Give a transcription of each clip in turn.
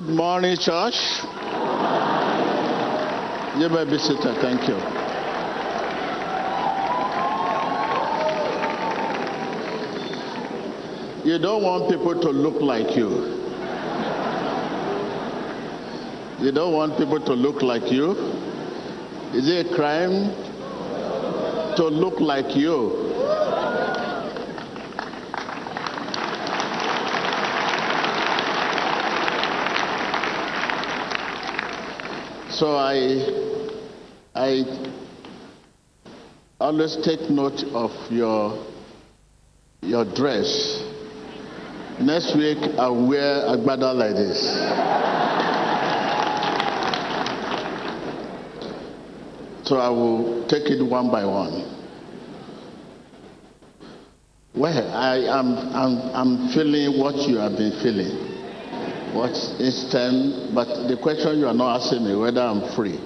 Good morning, church. You may be seated. Thank you. You don't want people to look like you. You don't want people to look like you. Is it a crime to look like you? So I, I always take note of your, your dress. Next week I'll wear a agbada like this. So I will take it one by one. Well, I am I'm, I'm feeling what you have been feeling what is time, but the question you are not asking me whether I'm free.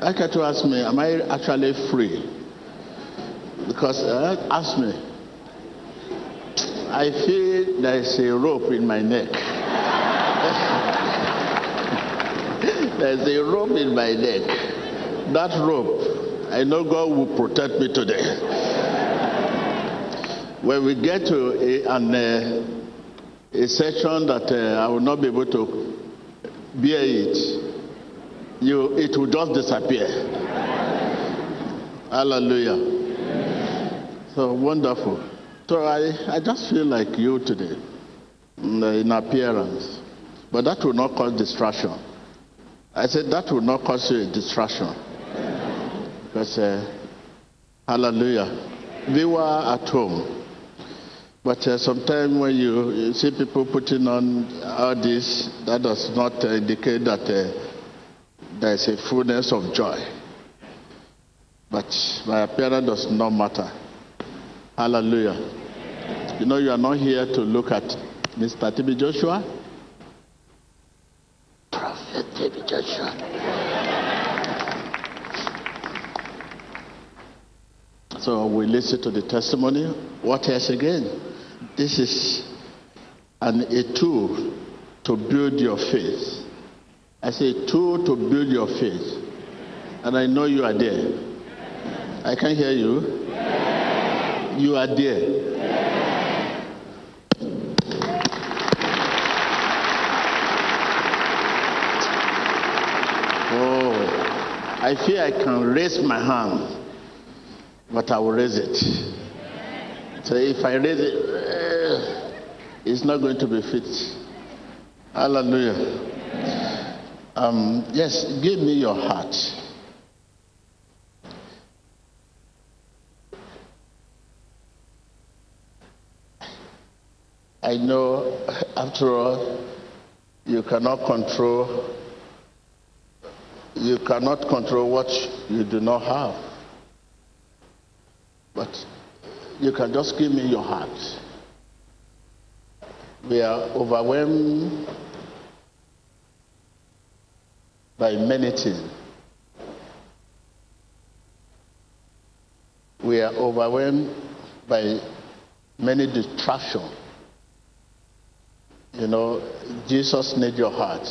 I can to ask me, am I actually free? Because uh, ask me. I feel there is a rope in my neck. There's a rope in my neck. That rope, I know God will protect me today. When we get to a, an uh, a section that uh, I will not be able to bear it, you, it will just disappear. Hallelujah. So wonderful. So I, I just feel like you today in appearance. But that will not cause distraction. I said that will not cause you a distraction. Because, uh, hallelujah. Viewer at home. But uh, sometimes when you, you, see people putting on all this, that does not uh, indicate that uh, there is a fullness of joy. But my appearance does not matter. Hallelujah. You know, you are not here to look at Mr. TB Joshua. Prophet TB Joshua. So we listen to the testimony. What else again? This is an, a tool to build your faith. I say tool to build your faith. And I know you are there. I can hear you. You are there. Oh, I feel I can raise my hand, but I will raise it. So if I raise it, it's not going to be fit. Hallelujah. Um, yes, give me your heart. I know, after all, you cannot control you cannot control what you do not have. But you can just give me your heart. We are overwhelmed by many things. We are overwhelmed by many distractions. You know, Jesus needs your heart.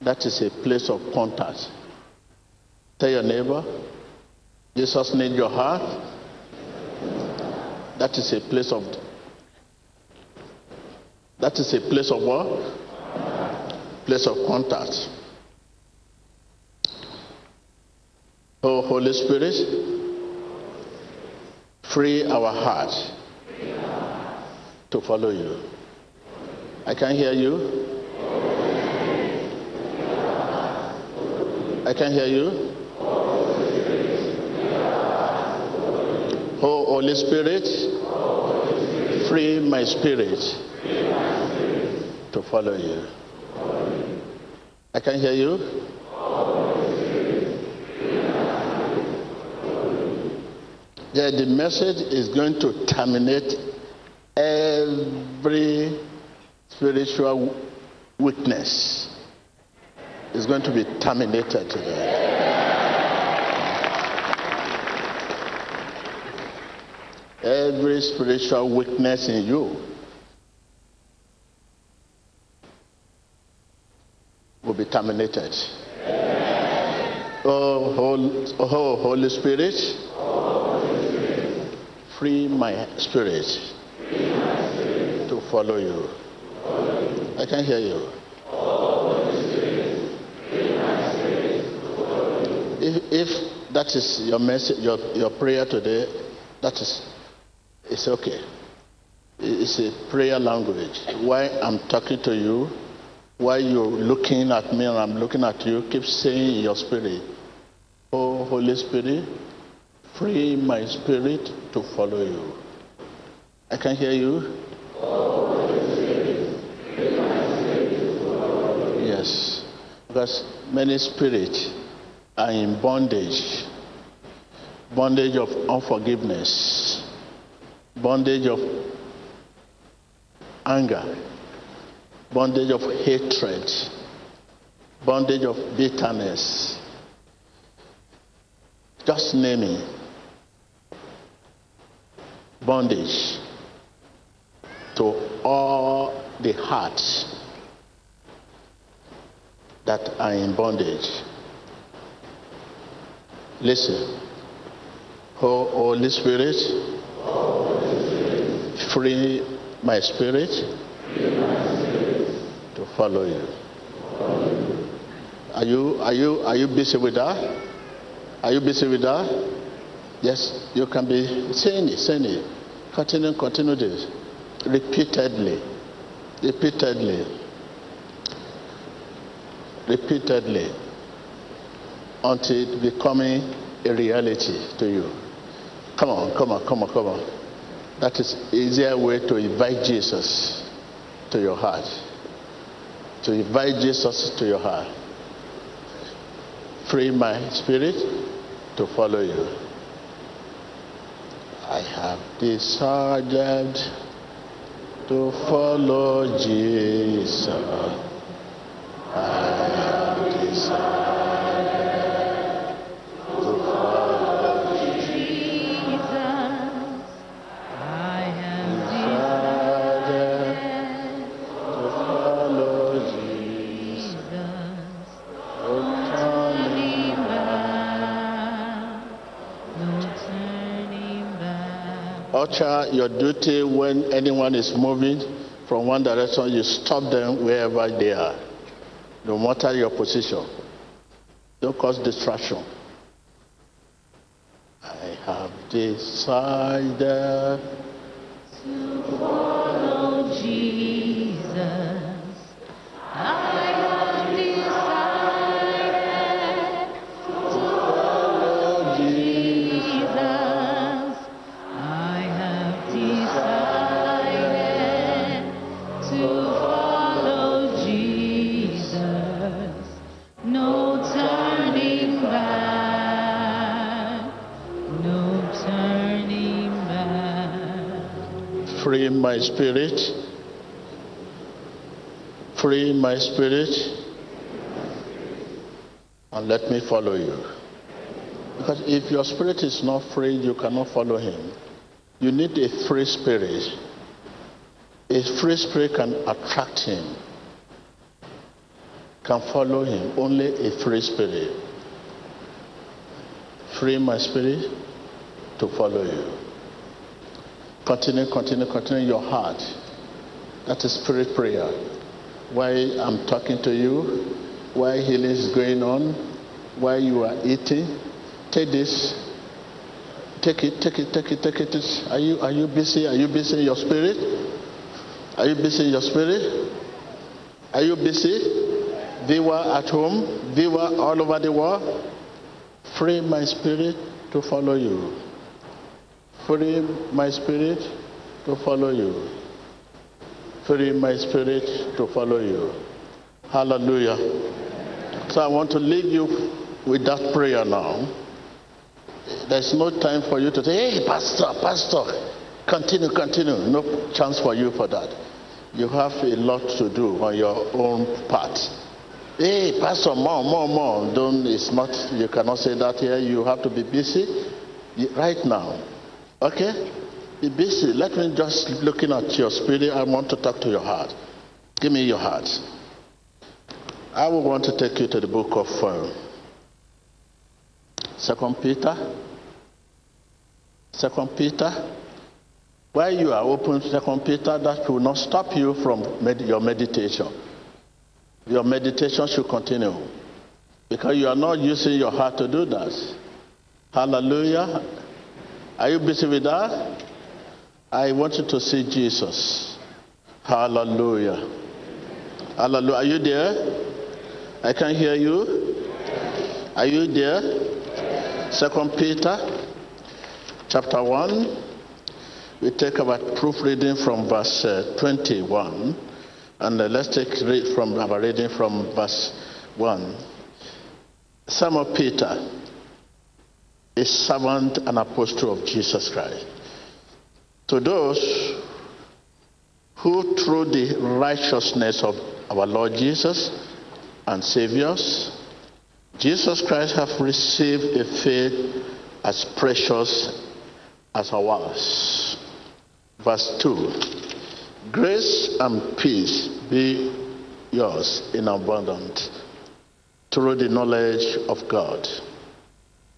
That is a place of contact. Tell your neighbor, Jesus needs your heart. That is a place of that is a place of what? Place of contact. Oh, Holy Spirit, free our hearts to follow you. I can hear you. I can hear you. Oh, Holy Spirit, free my spirit to follow you. I can hear you. Yeah, the message is going to terminate every spiritual weakness. It's going to be terminated today. Every spiritual weakness in you terminated. Oh, Holy, oh, Holy Spirit, free my spirit to follow you. I can hear you. If, if that is your message, your, your prayer today, that is, it's okay. It's a prayer language. Why I'm talking to you, why you're looking at me and I'm looking at you, keep saying in your spirit, Oh, Holy Spirit, free my spirit to follow you. I can hear you. Yes, because many spirits are in bondage. Bondage of unforgiveness, bondage of anger, bondage of hatred, bondage of bitterness. Just name naming bondage to all the hearts that are in bondage. Listen. Oh, Holy Spirit, free my spirit to follow you. Are you are you are you busy with that? Are you busy with that? Yes, you can be saying it, saying it. Continue, continue this. Repeatedly. Repeatedly. Repeatedly. Until it becoming a reality to you. Come on, come on, come on, come on. That is easier way to invite Jesus to your heart. To invite Jesus to your heart. Free my spirit to follow you. I have decided to follow Jesus. I have decided. Your duty when anyone is moving from one direction, you stop them wherever they are, no matter your position. Don't cause distraction. I have decided my spirit, free my spirit, and let me follow you. Because if your spirit is not free, you cannot follow him. You need a free spirit. A free spirit can attract him, can follow him. Only a free spirit. Free my spirit to follow you. Continue, continue, continue your heart. That is spirit prayer. Why I'm talking to you, why healing is going on, why you are eating. Take this. Take it, take it, take it, take it. Are you are you busy? Are you busy in your spirit? Are you busy in your spirit? Are you busy? They were at home, they were all over the world. Free my spirit to follow you free my spirit to follow you. Free my spirit to follow you. Hallelujah. So I want to leave you with that prayer now. There's no time for you to say, hey, Pastor, Pastor, continue, continue. No chance for you for that. You have a lot to do on your own part. Hey, Pastor, more, more, more. Don't, it's not, you cannot say that here. You have to be busy right now. Okay? Be busy. Let me just looking at your spirit. I want to talk to your heart. Give me your heart. I will want to take you to the book of uh, Second Peter. Second Peter. While you are open to Second Peter, that will not stop you from med- your meditation. Your meditation should continue because you are not using your heart to do that. Hallelujah. Are you busy with that? I want you to see Jesus. Hallelujah. Hallelujah. Are you there? I can hear you. Are you there? Second Peter chapter 1. We take our proofreading from verse uh, 21. And uh, let's take read from our reading from verse 1. Simon Peter, a servant and apostle of Jesus Christ. To those who, through the righteousness of our Lord Jesus and Saviors, Jesus Christ, have received a faith as precious as ours. Verse 2 Grace and peace be yours in abundance through the knowledge of God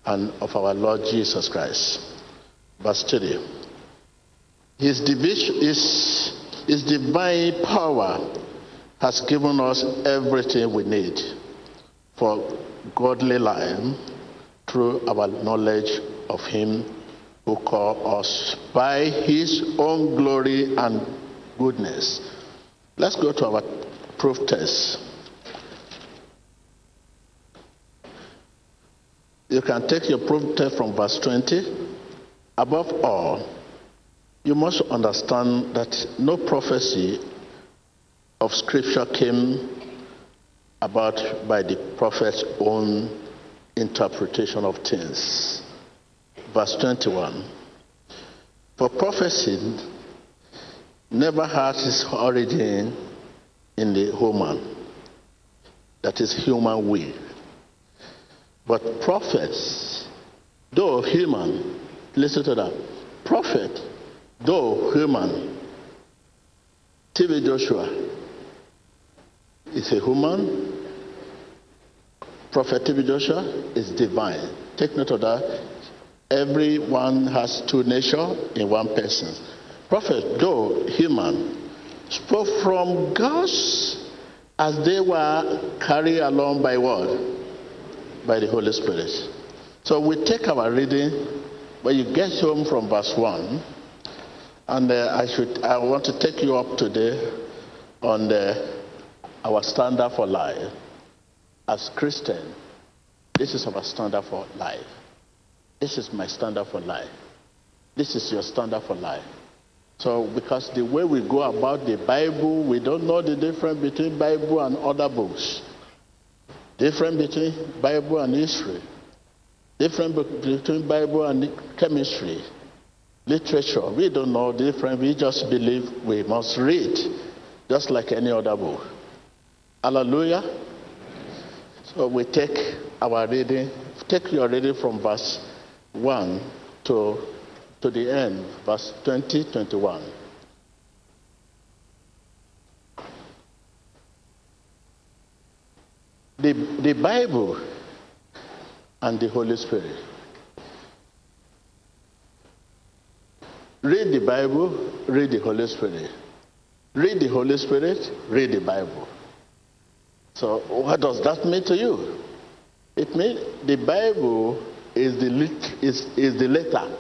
and of our Lord Jesus Christ. Verse 3 His, division, his, his divine power has given us everything we need for godly life through our knowledge of Him who called us by His own glory and goodness. Let's go to our proof text. You can take your proof text from verse 20. Above all, you must understand that no prophecy of Scripture came about by the prophet's own interpretation of things. Verse 21. For prophecy never had its origin in the human, that is, human will. But prophets, though human, listen to that. Prophet, though human, TB Joshua is a human. Prophet TB Joshua is divine. Take note of that. Everyone has two natures in one person. Prophet, though human, spoke from God's as they were carried along by what? By the Holy Spirit. So we take our reading when you get home from verse 1, and uh, I, should, I want to take you up today on the, our standard for life. As Christian, this is our standard for life. This is my standard for life. This is your standard for life. So, because the way we go about the Bible, we don't know the difference between Bible and other books. Difference between Bible and history. Difference between Bible and chemistry, literature. We don't know the difference. We just believe we must read, just like any other book. Hallelujah. So we take our reading, take your reading from verse 1 to, to the end, verse 20, 21. The, the Bible and the Holy Spirit. Read the Bible, read the Holy Spirit. Read the Holy Spirit, read the Bible. So, what does that mean to you? It means the Bible is the, lit- is, is the letter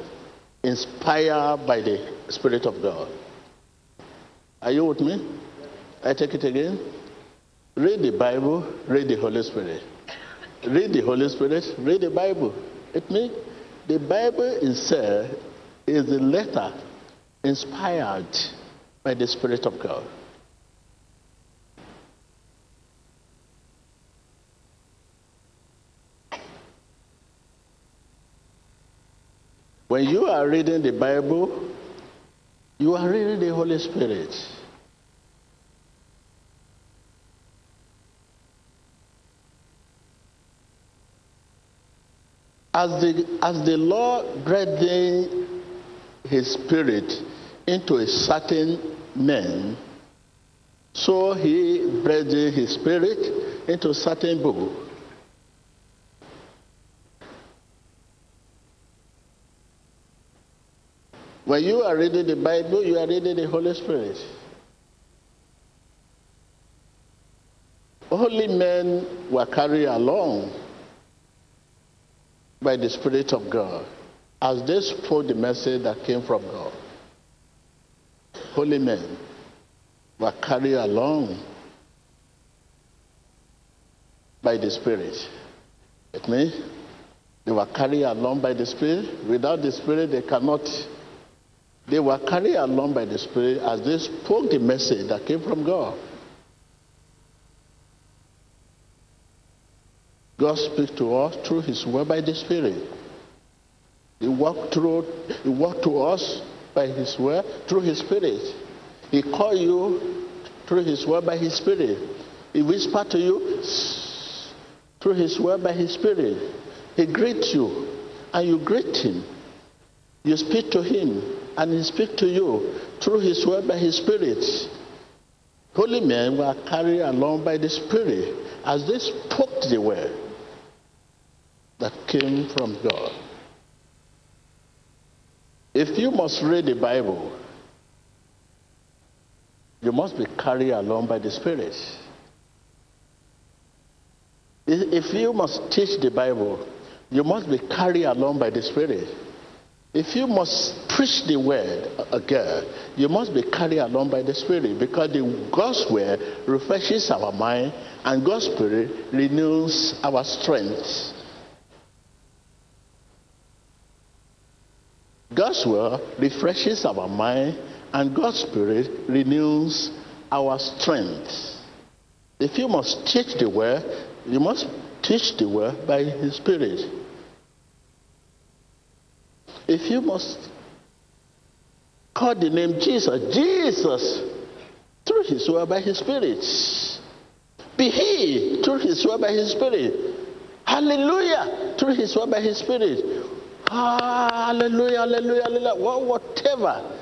inspired by the Spirit of God. Are you with me? I take it again. Read the Bible, read the Holy Spirit. Read the Holy Spirit, read the Bible. It means the Bible itself is a letter inspired by the Spirit of God. When you are reading the Bible, you are reading the Holy Spirit. As the, as the Lord breathed his spirit into a certain man, so he breathed his spirit into a certain book. When you are reading the Bible, you are reading the Holy Spirit. Holy men were carried along by the Spirit of God as they spoke the message that came from God. Holy men were carried along by the Spirit. It means they were carried along by the Spirit. Without the Spirit, they cannot. They were carried along by the Spirit as they spoke the message that came from God. God speaks to us through His word by the Spirit. He walked through, He walked to us by His word through His Spirit. He called you through His word by His Spirit. He whispered to you through His word by His Spirit. He greets you, and you greet Him. You speak to Him, and He speaks to you through His word by His Spirit. Holy men were carried along by the Spirit as they spoke the word that came from God. If you must read the Bible, you must be carried along by the Spirit. If you must teach the Bible, you must be carried along by the Spirit. If you must preach the word again, you must be carried along by the Spirit because the God's word refreshes our mind and God's Spirit renews our strength. God's word refreshes our mind and God's Spirit renews our strength. If you must teach the word, you must teach the word by His Spirit. If you must call the name Jesus, Jesus, through His word by His Spirit. Be He through His word by His Spirit. Hallelujah through His word by His Spirit. Ah, hallelujah, hallelujah, hallelujah. Well, whatever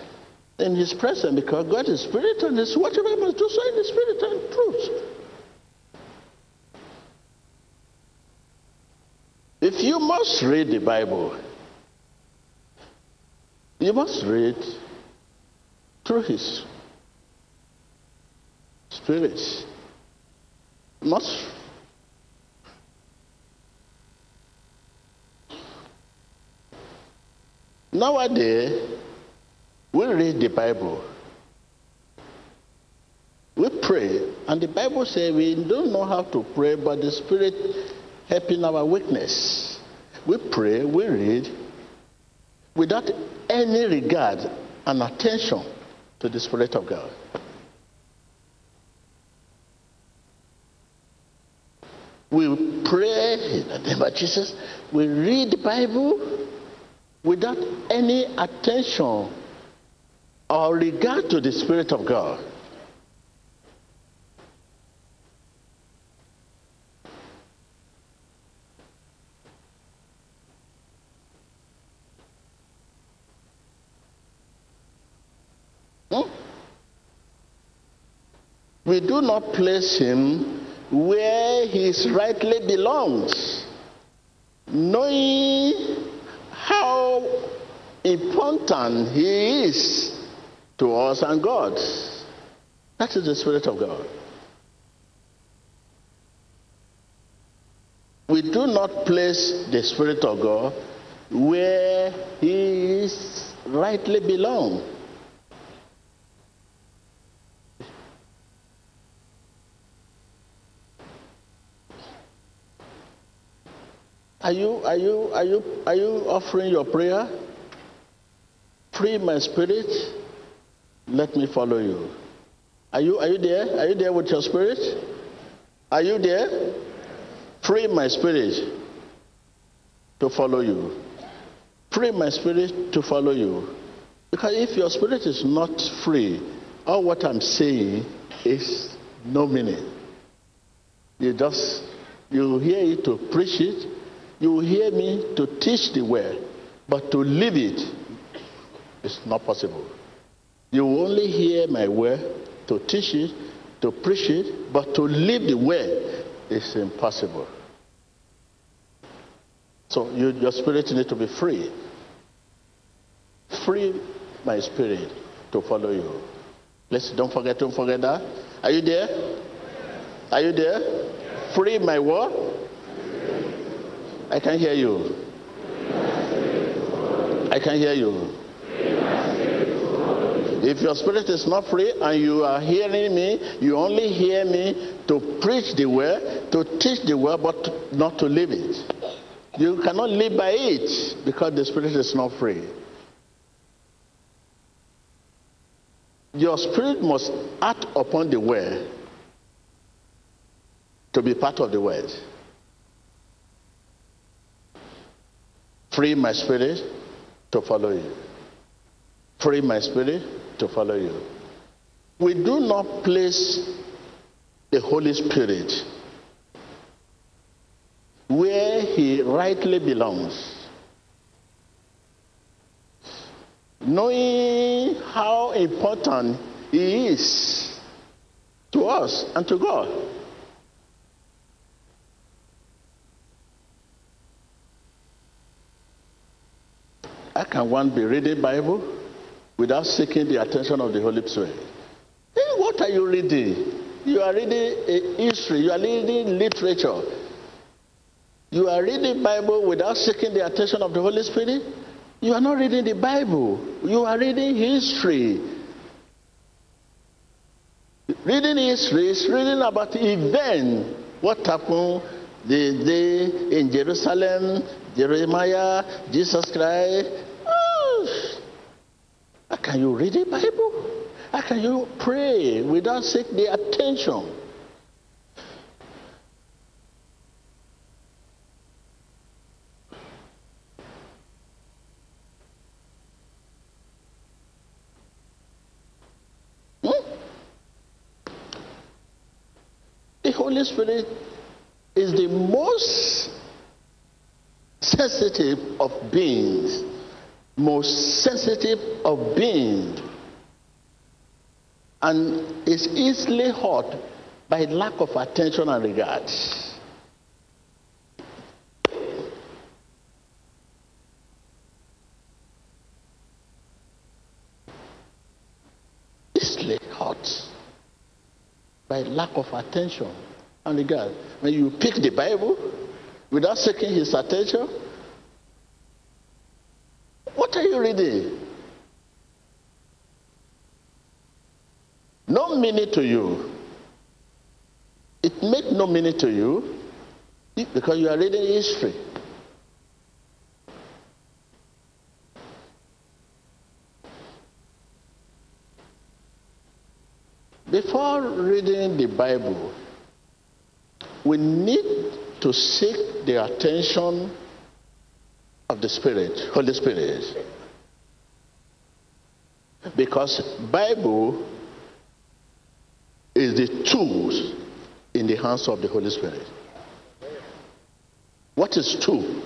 in His presence, because God is Spirit and His whatever I must do so in the Spirit and truth. If you must read the Bible, you must read through His Spirit. Must Nowadays, we read the Bible. We pray, and the Bible says we don't know how to pray, but the Spirit helping our weakness. We pray, we read, without any regard and attention to the Spirit of God. We pray in the name of Jesus. We read the Bible without any attention or regard to the Spirit of God. Hmm? We do not place him where he rightly belongs, knowing how important he is to us and God. That is the Spirit of God. We do not place the Spirit of God where he is rightly belong. Are you, are you, are you, are you offering your prayer? Free my spirit. Let me follow you. Are you, are you there? Are you there with your spirit? Are you there? Free my spirit to follow you. Free my spirit to follow you. Because if your spirit is not free, all what I'm saying is no meaning. You just, you hear it to preach it, you hear me to teach the word, but to live it is not possible. You only hear my word to teach it, to preach it, but to live the word is impossible. So you, your spirit needs to be free. Free my spirit to follow you. Let's don't forget, don't forget that. Are you there? Are you there? Free my what? I can hear you. I can hear you. If your spirit is not free and you are hearing me, you only hear me to preach the word, to teach the word, but not to live it. You cannot live by it because the spirit is not free. Your spirit must act upon the word to be part of the word. Free my spirit to follow you. Free my spirit to follow you. We do not place the Holy Spirit where he rightly belongs. Knowing how important he is to us and to God. How can one be reading Bible without seeking the attention of the Holy Spirit? Hey, what are you reading? You are reading a history. You are reading literature. You are reading Bible without seeking the attention of the Holy Spirit. You are not reading the Bible. You are reading history. Reading history is reading about event. What happened the day in Jerusalem, Jeremiah, Jesus Christ. Oh, how can you read the Bible? How can you pray without seeking the attention? Hmm? The Holy Spirit is the most sensitive of beings, most sensitive of beings, and is easily hurt by lack of attention and regard. Easily hurt by lack of attention and regard. When you pick the Bible without seeking his attention, what are you reading? No meaning to you. It makes no meaning to you because you are reading history. Before reading the Bible, we need to seek the attention of the Spirit, Holy Spirit. Because Bible is the tools in the hands of the Holy Spirit. What is tool?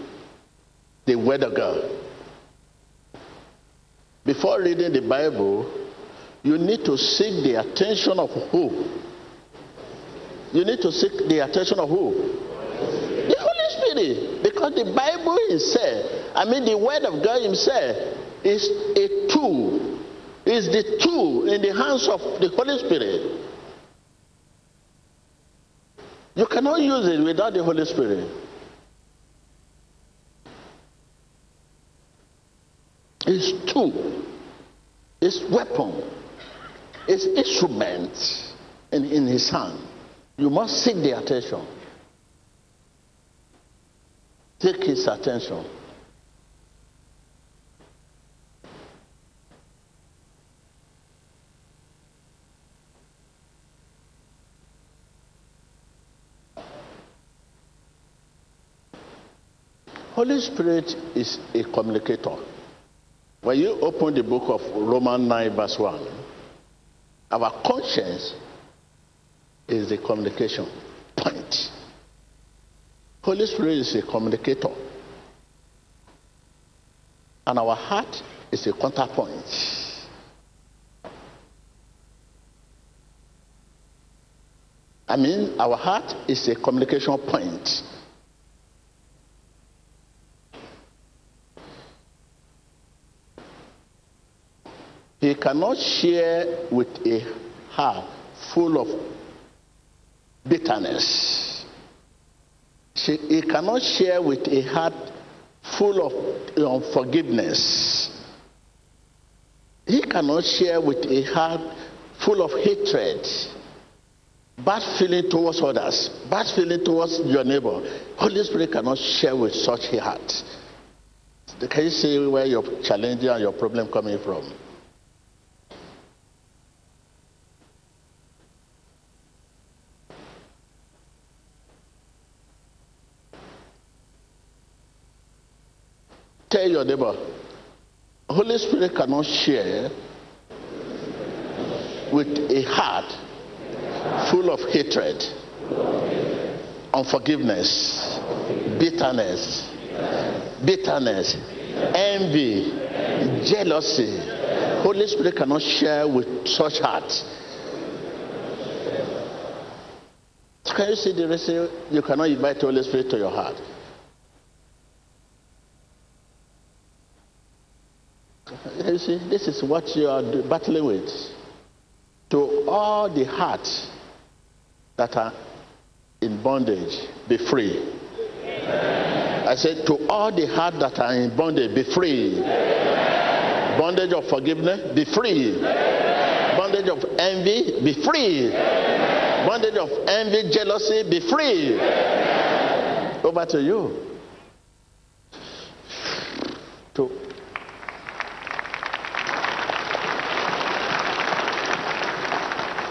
The Word of God. Before reading the Bible, you need to seek the attention of who? You need to seek the attention of who? The Holy Spirit. Because the Bible itself, I mean the Word of God Himself, is a tool. Is the tool in the hands of the Holy Spirit. You cannot use it without the Holy Spirit. It's tool. It's weapon. It's instrument in, in his hand. You must seek the attention. Take his attention. Holy Spirit is a communicator. When you open the book of Romans 9, verse 1, our conscience is the communication point. Holy Spirit is a communicator. And our heart is a counterpoint. I mean, our heart is a communication point. He cannot share with a heart full of bitterness. He cannot share with a heart full of unforgiveness. He cannot share with a heart full of hatred, bad feeling towards others, bad feeling towards your neighbor. Holy Spirit cannot share with such a heart. Can you see where your challenge and your problem coming from? Tell your neighbor, Holy Spirit cannot share with a heart full of hatred, unforgiveness, bitterness, bitterness, envy, jealousy. Holy Spirit cannot share with such heart. Can you see the reason you cannot invite Holy Spirit to your heart? You see, this is what you are battling with. To all the hearts that are in bondage, be free. I said, to all the hearts that are in bondage, be free. Bondage of forgiveness, be free. Bondage of envy, be free. Bondage of envy, jealousy, be free. Over to you.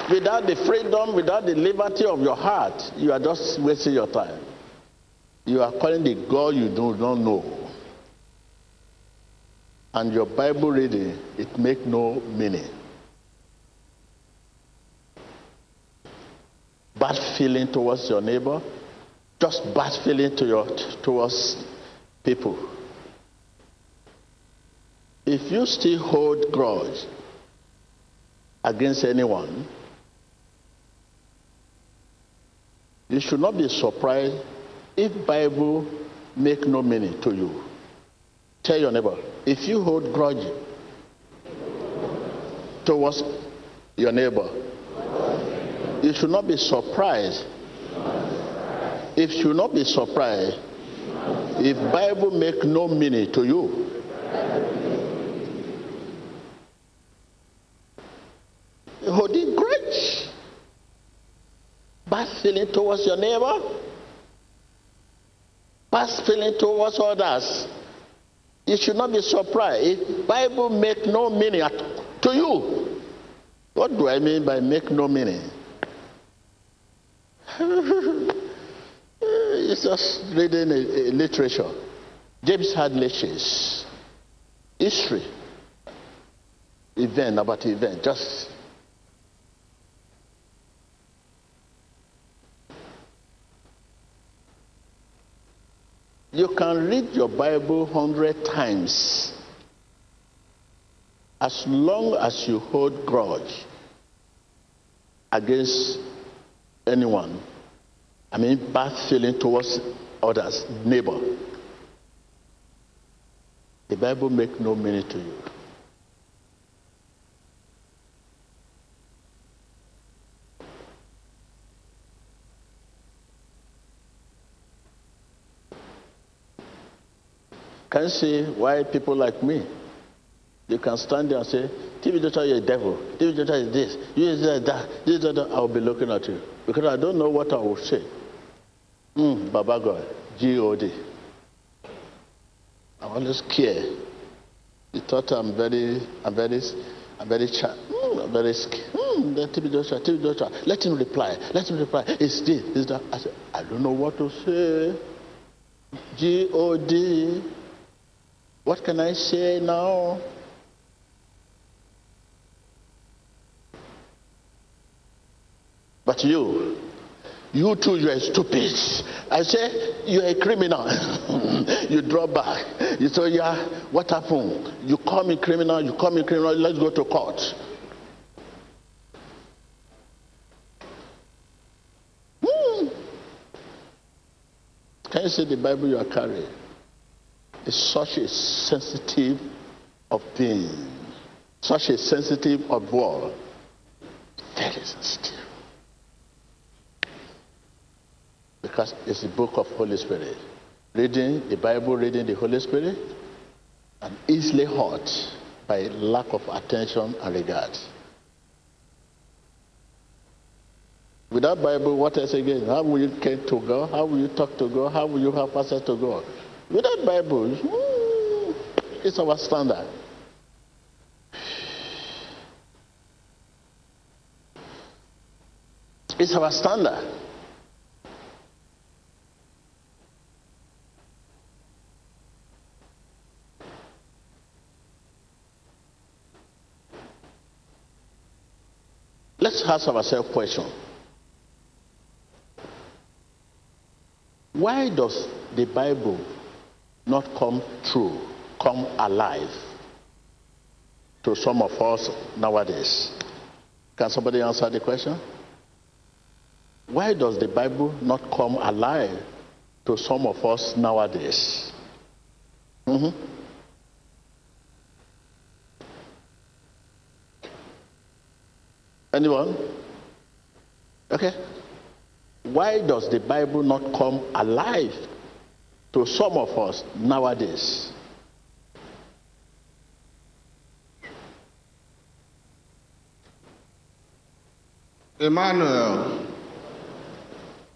Without the freedom, without the liberty of your heart, you are just wasting your time. You are calling the God you do not know. And your Bible reading, it make no meaning. Bad feeling towards your neighbor, just bad feeling to your, towards people. If you still hold grudge against anyone, You should not be surprised if Bible make no meaning to you. Tell your neighbor, if you hold grudge towards your neighbor, you should not be surprised. If you should not be surprised if Bible make no meaning to you. Grudge bad feeling towards your neighbor, bad feeling towards others. You should not be surprised if Bible make no meaning to you. What do I mean by make no meaning? it's just reading a, a literature. James Hadley Chase. History. Event about event. Just You can read your Bible hundred times. As long as you hold grudge against anyone, I mean bad feeling towards others, neighbor, the Bible make no meaning to you. Can see why people like me, you can stand there and say, TB Joshua, you're a devil. TB Joshua is this. You is that. This is that. I'll be looking at you. Because I don't know what I will say. Mm, Baba God. G-O-D. I always care. You thought I'm very, I'm very, I'm very, cha- mm, I'm very scared. Mm, then TB Joshua, TB Joshua. Let him reply. Let him reply. It's this, it's that. I said, I don't know what to say. G-O-D. What can I say now? But you, you too, you are stupid. I say, you are a criminal. you draw back. You say, yeah, what happened? You call me criminal, you call me criminal, let's go to court. Hmm. Can you see the Bible you are carrying? It's such a sensitive of thing, such a sensitive of word. Very sensitive. Because it's the book of Holy Spirit. Reading the Bible, reading the Holy Spirit, and easily hurt by lack of attention and regard. Without Bible, what else again? How will you get to God? How will you talk to God? How will you have access to God? Without Bible, hmm, it's our standard. It's our standard. Let's ask ourselves a question. Why does the Bible not come true, come alive to some of us nowadays? Can somebody answer the question? Why does the Bible not come alive to some of us nowadays? Mm-hmm. Anyone? Okay. Why does the Bible not come alive to some of us nowadays? Emmanuel,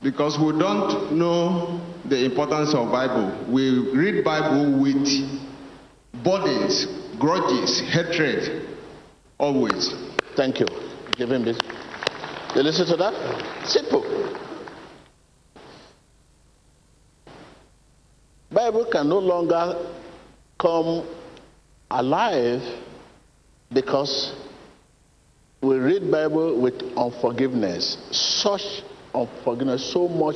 because we don't know the importance of Bible. We read Bible with burdens, grudges, hatred, always. Thank you. Give him this. You listen to that? Simple. Bible can no longer come alive because we read Bible with unforgiveness. Such unforgiveness, so much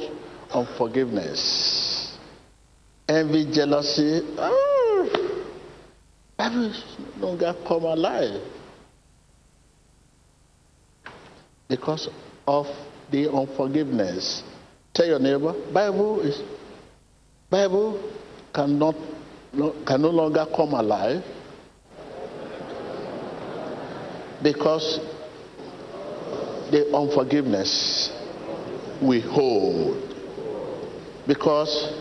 unforgiveness. Envy, jealousy. Oh, Bible no longer come alive because of the unforgiveness. Tell your neighbor, Bible is Bible cannot can no longer come alive because the unforgiveness we hold. Because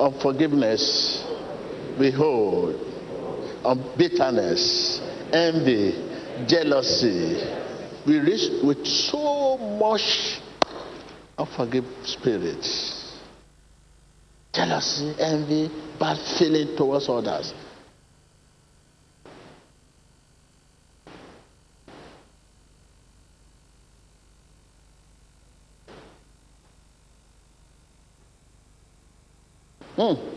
unforgiveness we hold on bitterness envy jealousy we reach with so much unforgiving spirits jealousy, envy, bad feeling towards others. Hmm.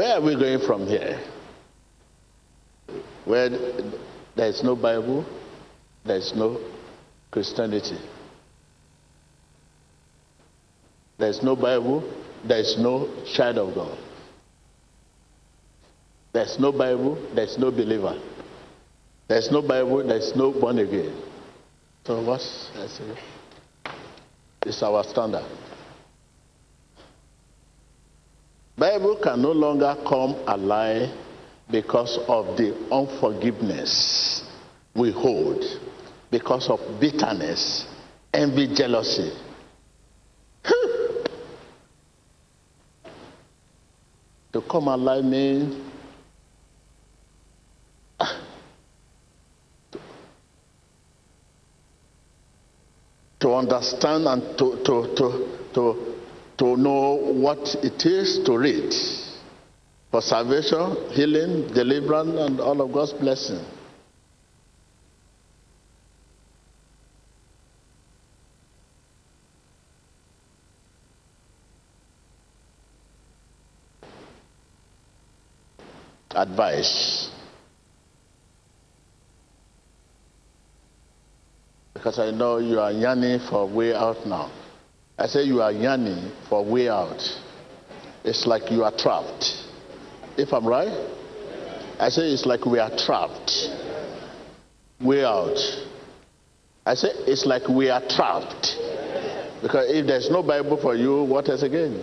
Where are we going from here? Where there is no Bible, there is no Christianity. There is no Bible, there is no child of God. There is no Bible, there is no believer. There is no Bible, there is no born again. So what's It's our standard. Bible can no longer come alive because of the unforgiveness we hold, because of bitterness, envy, jealousy. Hmm. to come alive means to understand and to, to, to, to to know what it is to read for salvation, healing, deliverance, and all of God's blessing. Advice. Because I know you are yearning for way out now. I say you are yearning for way out. it's like you are trapped. If I'm right? I say it's like we are trapped. Way out. I say it's like we are trapped. Because if there's no Bible for you, what else again?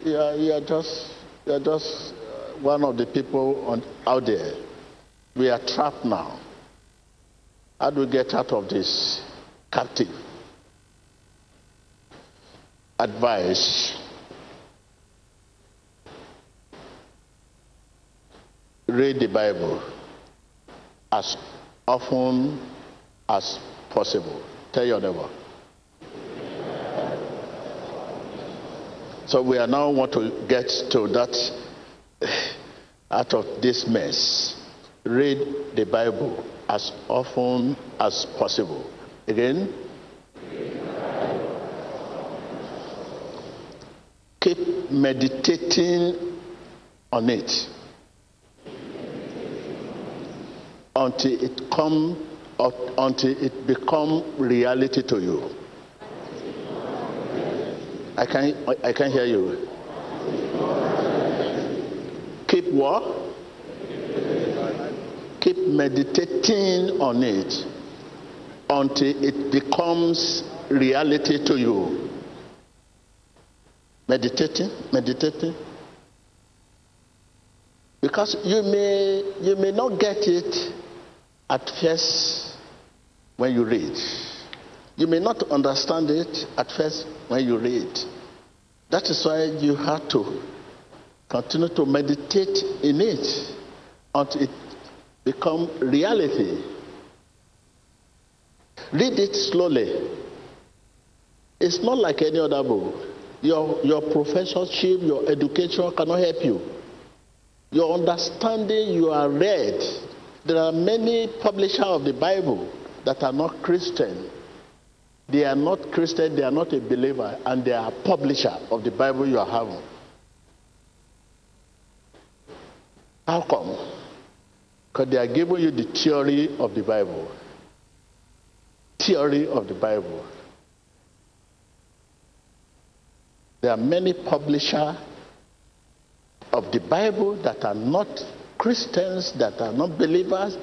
You are, you are just, you are just uh, one of the people on, out there. We are trapped now. How do we get out of this captive? Advice. Read the Bible as often as possible. Tell your neighbor. So we are now want to get to that out of this mess. Read the Bible as often as possible. Again. Keep meditating on it until it come until it become reality to you. I can I can hear you. Keep what? Keep meditating on it until it becomes reality to you. Meditating, meditating. Because you may you may not get it at first when you read. You may not understand it at first when you read. That is why you have to continue to meditate in it until it become reality. Read it slowly. It's not like any other book. Your, your professorship, your education cannot help you. Your understanding, you are read. There are many publishers of the Bible that are not Christian. They are not Christian, they are not a believer, and they are publisher of the Bible you are having. How come? Because they are giving you the theory of the Bible. Theory of the Bible. There are many publishers of the Bible that are not Christians, that are not believers,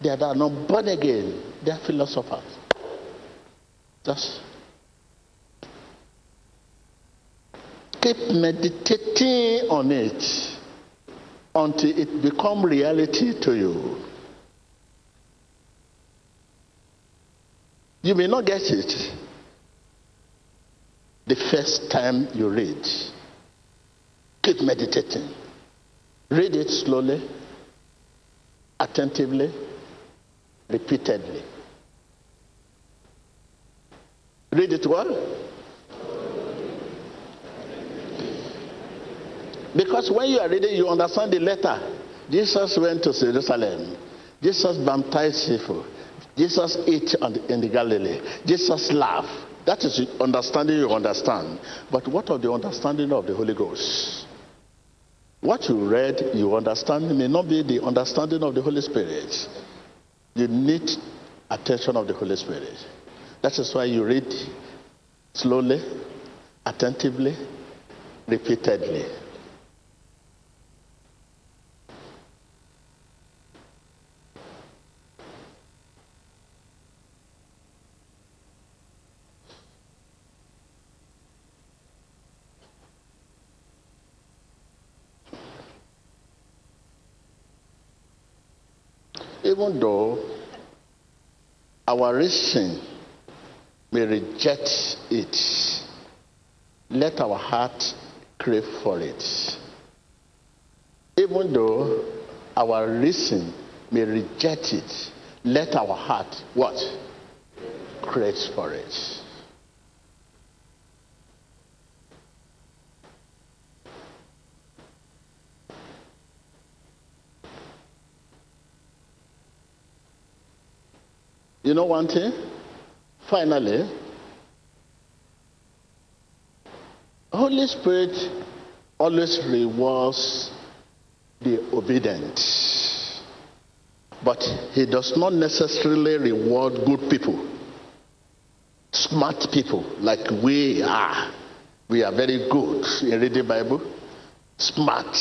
that are not born again. They are philosophers. Just keep meditating on it until it become reality to you. You may not get it the first time you read. Keep meditating. Read it slowly, attentively, repeatedly. Read it well. Because when you are reading, you understand the letter. Jesus went to Jerusalem. Jesus baptized people. Jesus ate in the Galilee. Jesus laughed. That is understanding you understand. But what of the understanding of the Holy Ghost? What you read, you understand, may not be the understanding of the Holy Spirit. You need attention of the Holy Spirit. That is why you read slowly, attentively, repeatedly. Even though our reason may reject it, let our heart crave for it. Even though our reason may reject it, let our heart what? Crave for it. You know one thing? Finally, Holy Spirit always rewards the obedient. But he does not necessarily reward good people, smart people like we are. We are very good in reading Bible, smart.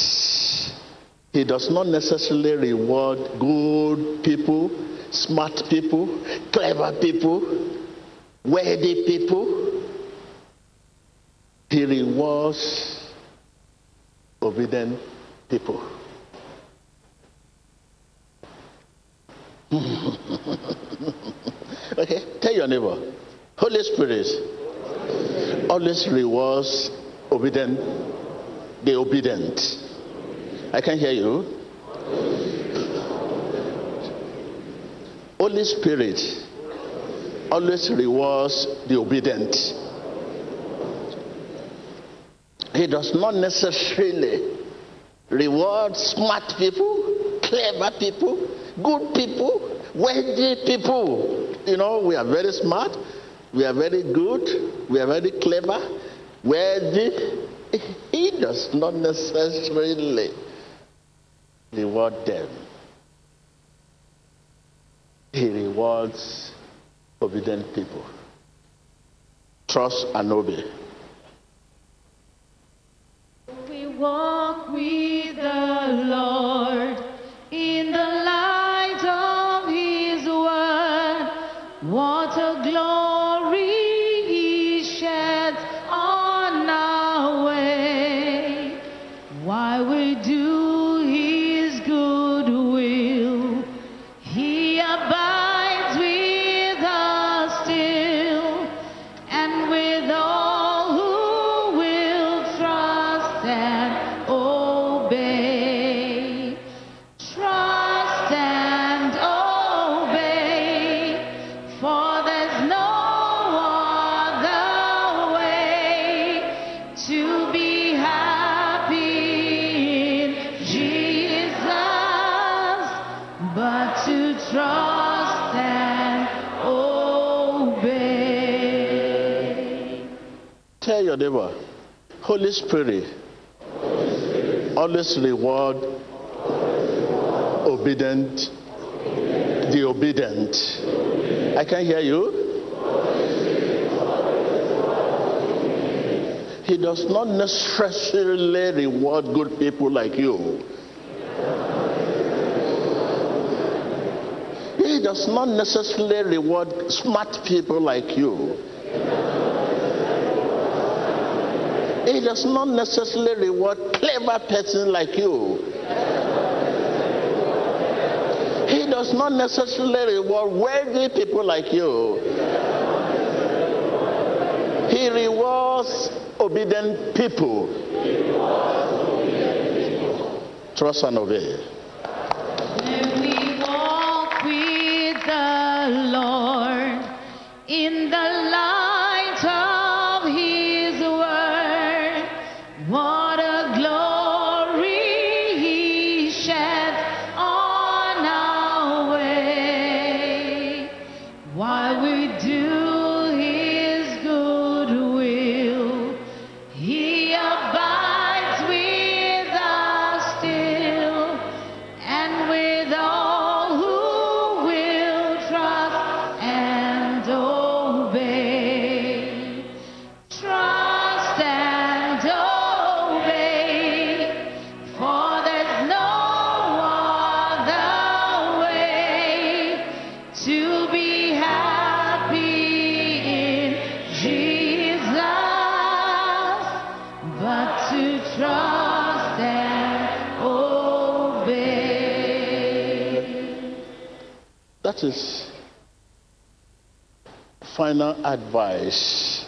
He does not necessarily reward good people, smart people, clever people, worthy people. He rewards obedient people. okay, tell your neighbor, Holy Spirit always rewards obedient, the obedient. I can hear you. Holy Spirit always rewards the obedient. He does not necessarily reward smart people, clever people, good people, wealthy people. You know, we are very smart, we are very good, we are very clever, wealthy. He does not necessarily reward them. He rewards obedient people. Trust and obey. We walk with the Lord Holy Spirit, always reward obedient, the obedient. I can hear you. He does not necessarily reward good people like you. He does not necessarily reward smart people like you. He does not necessarily reward clever persons like you. He does not necessarily reward wealthy people like you. He rewards obedient people. Trust and obey. Is final advice.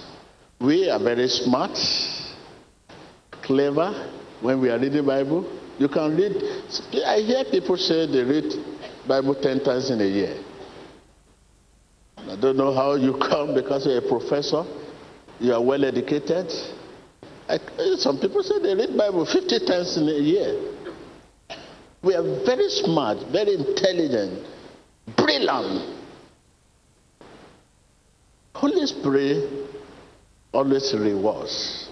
We are very smart, clever when we are reading Bible. You can read. I hear people say they read Bible ten times in a year. I don't know how you come because you're a professor. You are well educated. I, some people say they read Bible 50 times in a year. We are very smart, very intelligent, brilliant. Holy Spirit always rewards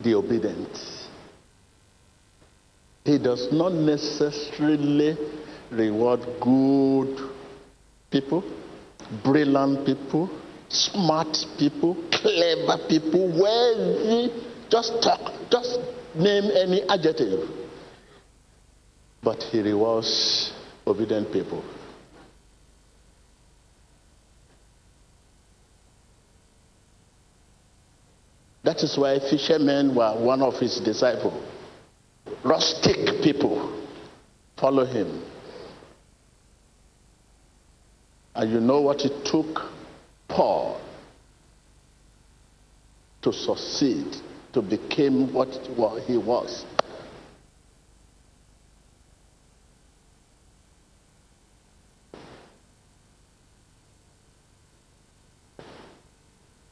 the obedient. He does not necessarily reward good people, brilliant people, smart people, clever people, wealthy. Just talk, just name any adjective. But he rewards obedient people. That is why fishermen were one of his disciples. Rustic people follow him. And you know what it took Paul to succeed, to become what he was.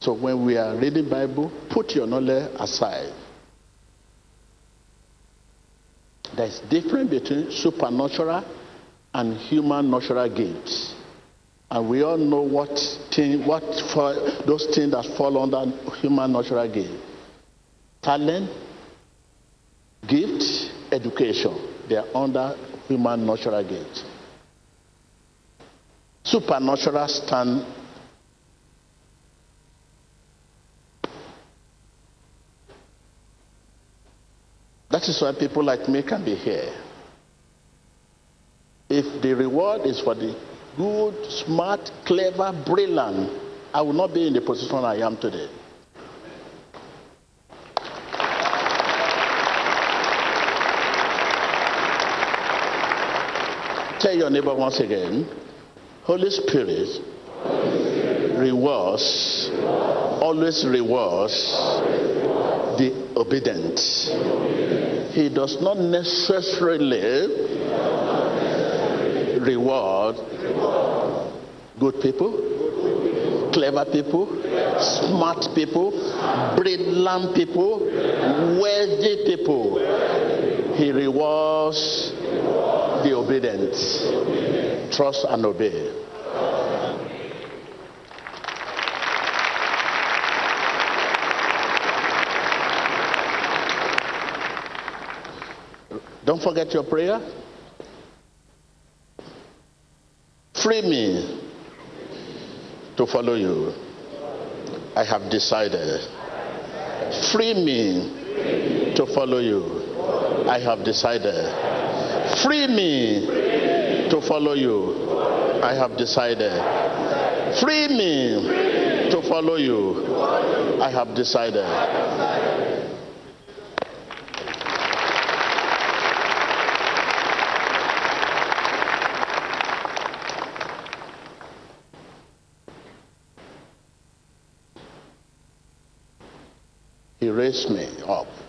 So when we are reading Bible, put your knowledge aside. There's difference between supernatural and human natural gifts. And we all know what thing, what for those things that fall under human natural gift. Talent, gift, education. They are under human natural gift. Supernatural stand That is why people like me can be here. If the reward is for the good, smart, clever, brilliant, I will not be in the position I am today. Tell your neighbor once again Holy Spirit, rewards, always rewards the obedient. He does not necessarily reward good people, clever people, smart people, brilliant people, wealthy people. He rewards the obedient. Trust and obey. Don't forget your prayer. Free me to follow you. I have decided. Free me to follow you. I have decided. Free me to follow you. I have decided. Free me to follow you. I have decided. He me up.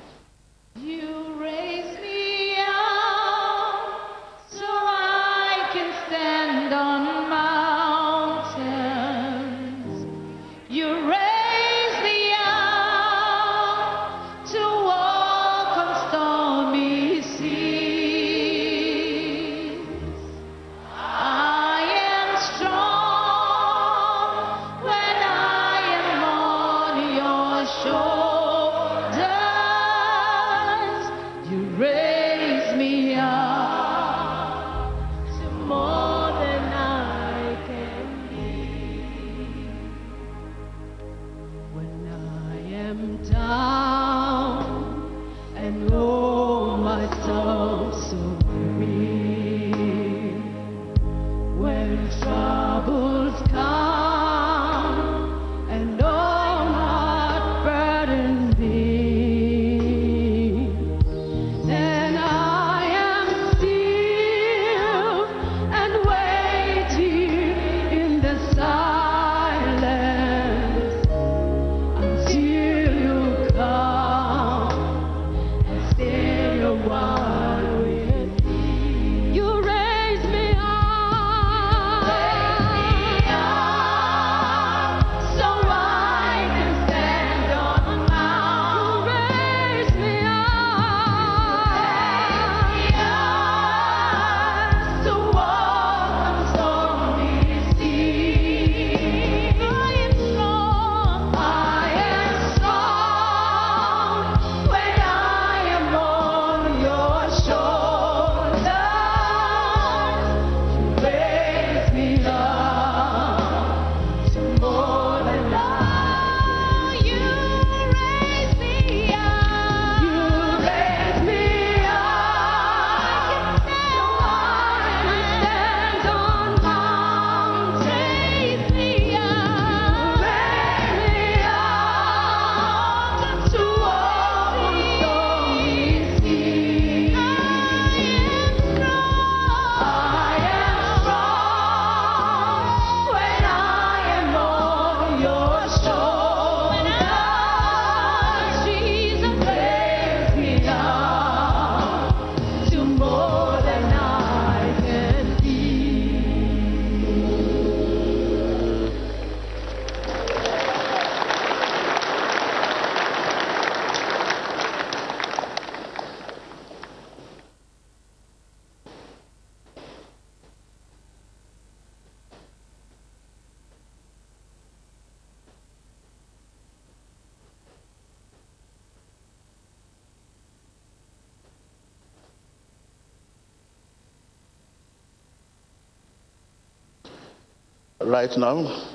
Right now.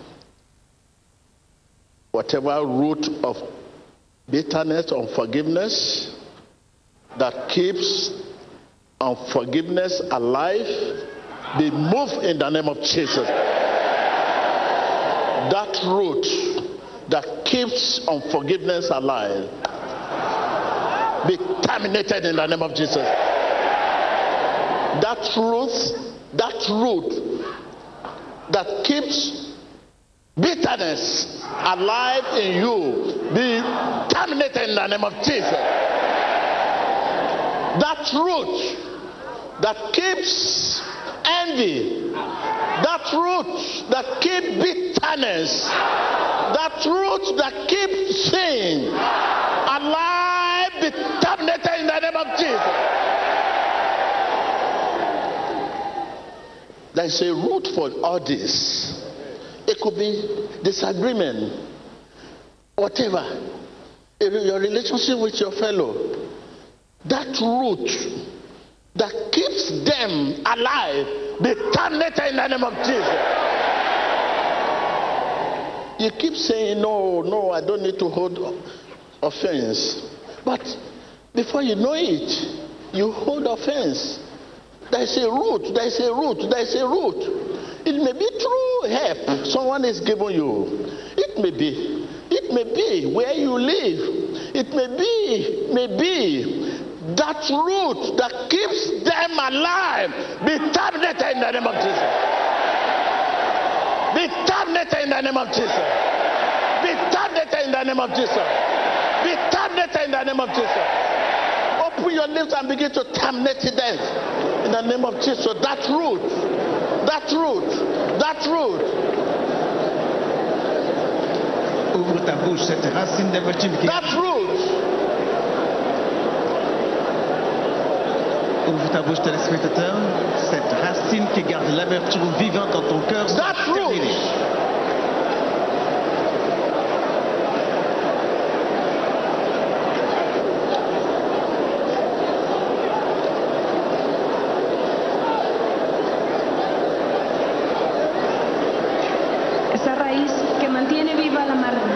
Whatever root of bitterness, unforgiveness that keeps unforgiveness alive, be moved in the name of Jesus. That root that keeps unforgiveness alive, be terminated in the name of Jesus. That root, that root that keeps bitterness alive in you be terminated in the name of Jesus. That root that keeps envy, that root that keeps bitterness, that root that keeps sin alive be terminated in the name of Jesus. There's a root for all this. It could be disagreement, whatever. Your relationship with your fellow. That root that keeps them alive be terminated in the name of Jesus. You keep saying, No, no, I don't need to hold offense. But before you know it, you hold offense. There's a root, there's a root, there's a root. It may be true help someone is giving you. It may be. It may be where you live. It may be, may be that root that keeps them alive be terminated in the name of Jesus. Be terminated in the name of Jesus. Be terminated in the name of Jesus. Be terminated in the name of Jesus. Open your lips and begin to terminate then. In the name of Jesus. That root, that root, that root. Ouvre ta bouche, cette racine d'amertume qui That root. ouvre ta bouche, téléspectateur. Cette racine qui garde l'amertume vivante dans ton cœur That root. Mantiene viva la amargura,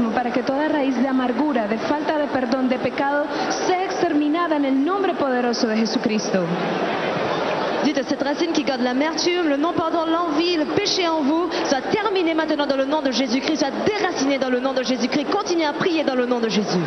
mismo que toda raíz de amargura, de falta de de pecado, sea exterminada en el nombre poderoso de Jesucristo. Dites à cette racine qui garde l'amertume, le non-pardon, l'envie, le péché en vous, soit terminé maintenant dans le nom de Jésus-Christ, soit déraciné dans le nom de Jésus-Christ. Continuez à prier dans le nom de Jésus.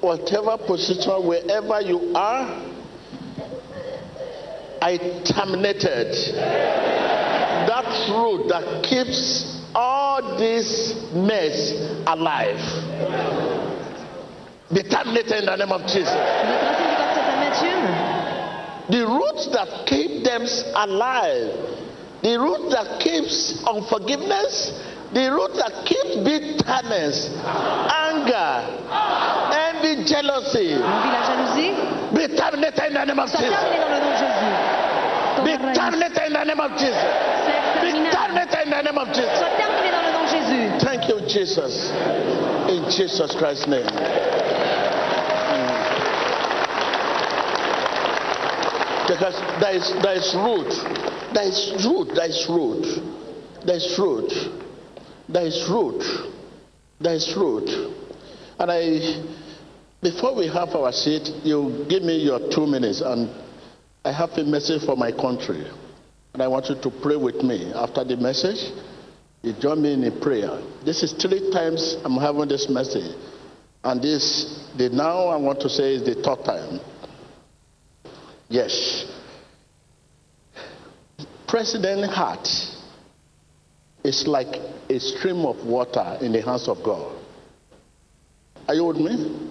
Whatever position, wherever you are, I terminated that root that keeps all this mess alive. Be terminated in the name of Jesus. The root that keep them alive, the root that keeps unforgiveness, the root that keeps bitterness, anger, envy, jealousy L'envie, la jalousie, be terminated in the name of soit Jesus. terminé dans le nom de Jésus. Be Toda raiz, terminated in the name of Jesus. Sea Be exterminada. terminated in the name of Jesus. soit terminé dans le nom de Jésus. Thank you, Jesus. In Jesus Christ's name. Because there is, there is root. There is root. There is root. There is root. There is root. There is root. And I, before we have our seat, you give me your two minutes, and I have a message for my country. And I want you to pray with me after the message. You join me in a prayer. This is three times I'm having this message. And this, the now I want to say is the third time. Yes. President heart is like a stream of water in the hands of God. Are you with me?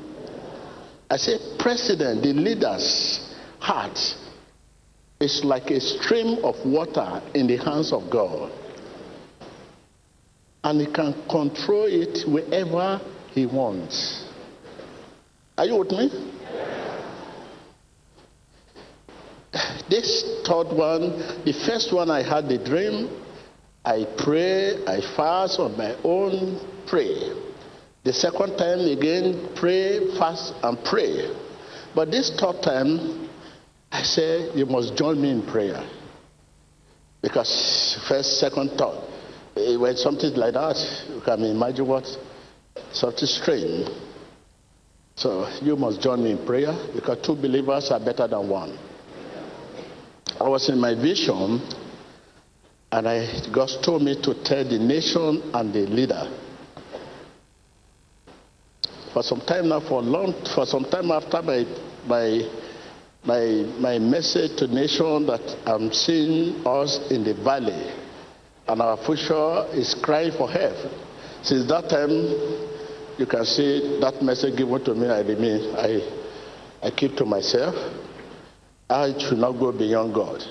I say, President, the leader's heart is like a stream of water in the hands of God and he can control it wherever he wants. Are you with me? This third one, the first one I had the dream, I pray, I fast on my own, pray. The second time again, pray, fast, and pray. But this third time, I say, you must join me in prayer. Because first, second, third. Eh, When something like that, you can imagine what something strange. So you must join me in prayer because two believers are better than one. I was in my vision, and I, God told me to tell the nation and the leader. For some time now, for long, for some time after my my my my message to nation that I'm seeing us in the valley and our future is crying for help. Since that time, you can see that message given to me, I remain, I, I keep to myself. I should not go beyond God.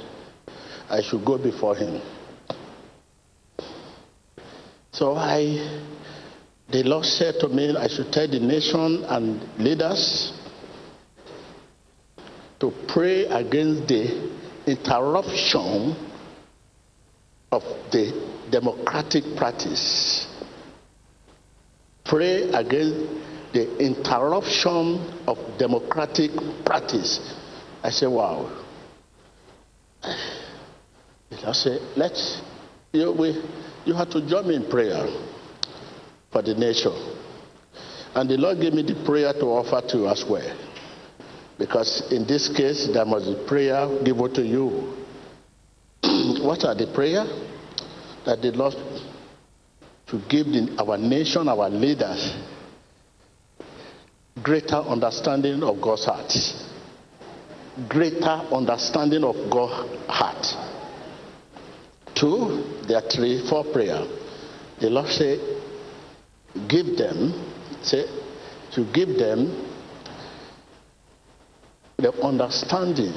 I should go before Him. So I, the Lord said to me, I should tell the nation and leaders to pray against the interruption of the democratic practice. Pray against the interruption of democratic practice. I say, wow. I said, let's, you, we, you have to join me in prayer for the nation. And the Lord gave me the prayer to offer to you as well. Because in this case, there must be prayer given to you what are the prayer that the Lord to give the, our nation, our leaders, greater understanding of God's heart, greater understanding of God's heart. Two, there are three, four prayer. The Lord say, give them, say, to give them the understanding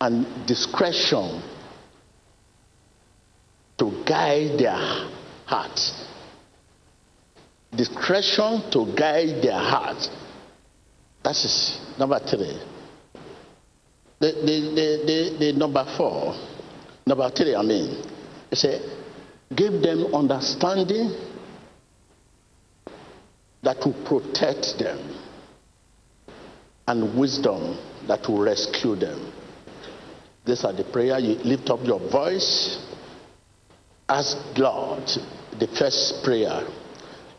and discretion to guide their hearts. Discretion to guide their hearts. That is number three. The, the, the, the, the number four, number three, I mean, say, give them understanding that will protect them and wisdom that will rescue them. These are the prayer. You lift up your voice. Ask God the first prayer.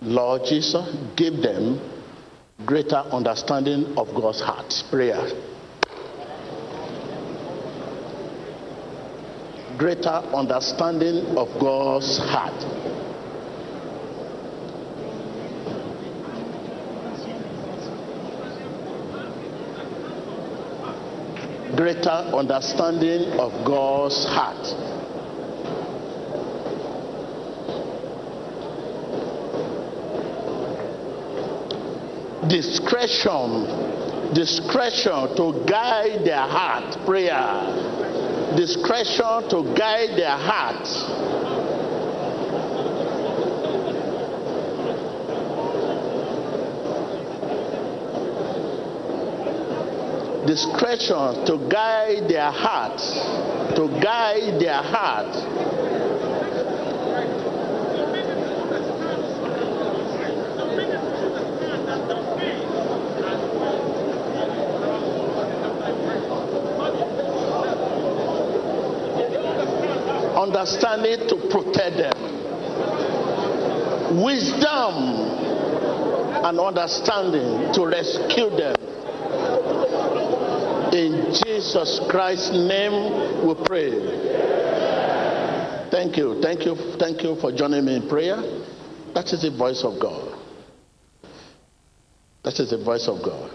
Lord Jesus, give them greater understanding of God's heart. Prayer. Greater understanding of God's heart. greater understanding of God's heart. Discretion, discretion to guide their heart. Prayer discretion to guide their hearts. Discretion to guide their hearts, to guide their hearts. Understanding to protect them. Wisdom and understanding to rescue them. In Jesus Christ's name we pray. Thank you, thank you, thank you for joining me in prayer. That is the voice of God. That is the voice of God.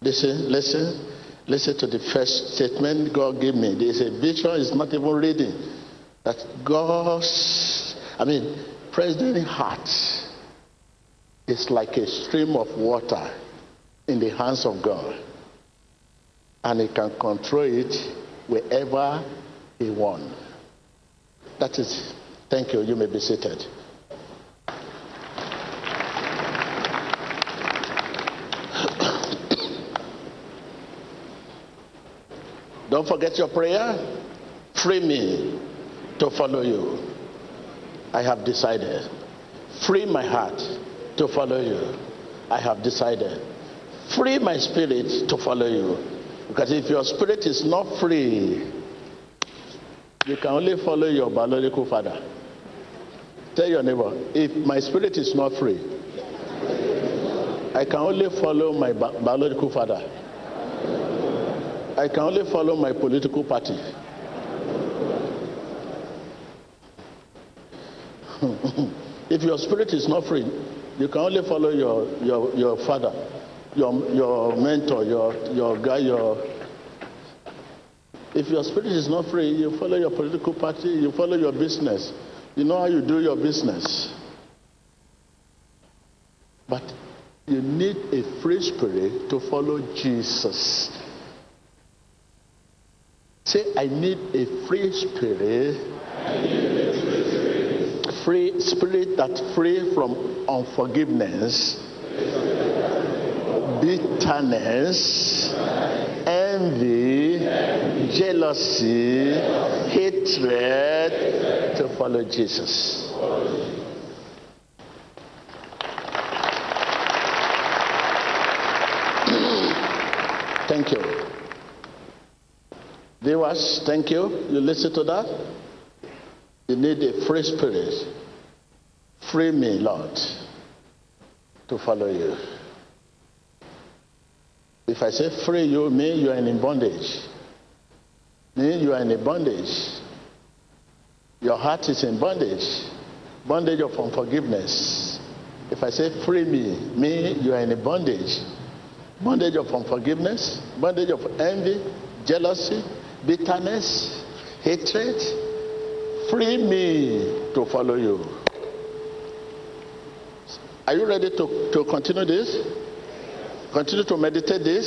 Listen, listen, listen to the first statement God gave me. There is a vision, it's not even reading. That God's, I mean, President heart is like a stream of water in the hands of God. And he can control it wherever he wants. That is, thank you. You may be seated. Don't forget your prayer. Free me to follow you. I have decided. Free my heart to follow you. I have decided. Free my spirit to follow you. Because if your spirit is not free, you can only follow your biological father. Tell your neighbor, if my spirit is not free, I can only follow my bi- biological father. I can only follow my political party. if your spirit is not free, you can only follow your, your, your father, your, your mentor, your, your guy, your. If your spirit is not free, you follow your political party, you follow your business. You know how you do your business. But you need a free spirit to follow Jesus. Say, I need a free spirit. Free spirit that free from unforgiveness, bitterness, envy, jealousy, hatred to follow Jesus. Thank you. Viewers, thank you. You listen to that? You need a free spirit. Free me, Lord, to follow you. If I say free you, me, you are in bondage. Me, you are in bondage. Your heart is in bondage. Bondage of unforgiveness. If I say free me, me, you are in bondage. Bondage of unforgiveness, bondage of envy, jealousy, bitterness, hatred. Free me to follow you. Are you ready to, to continue this? Continue to meditate this.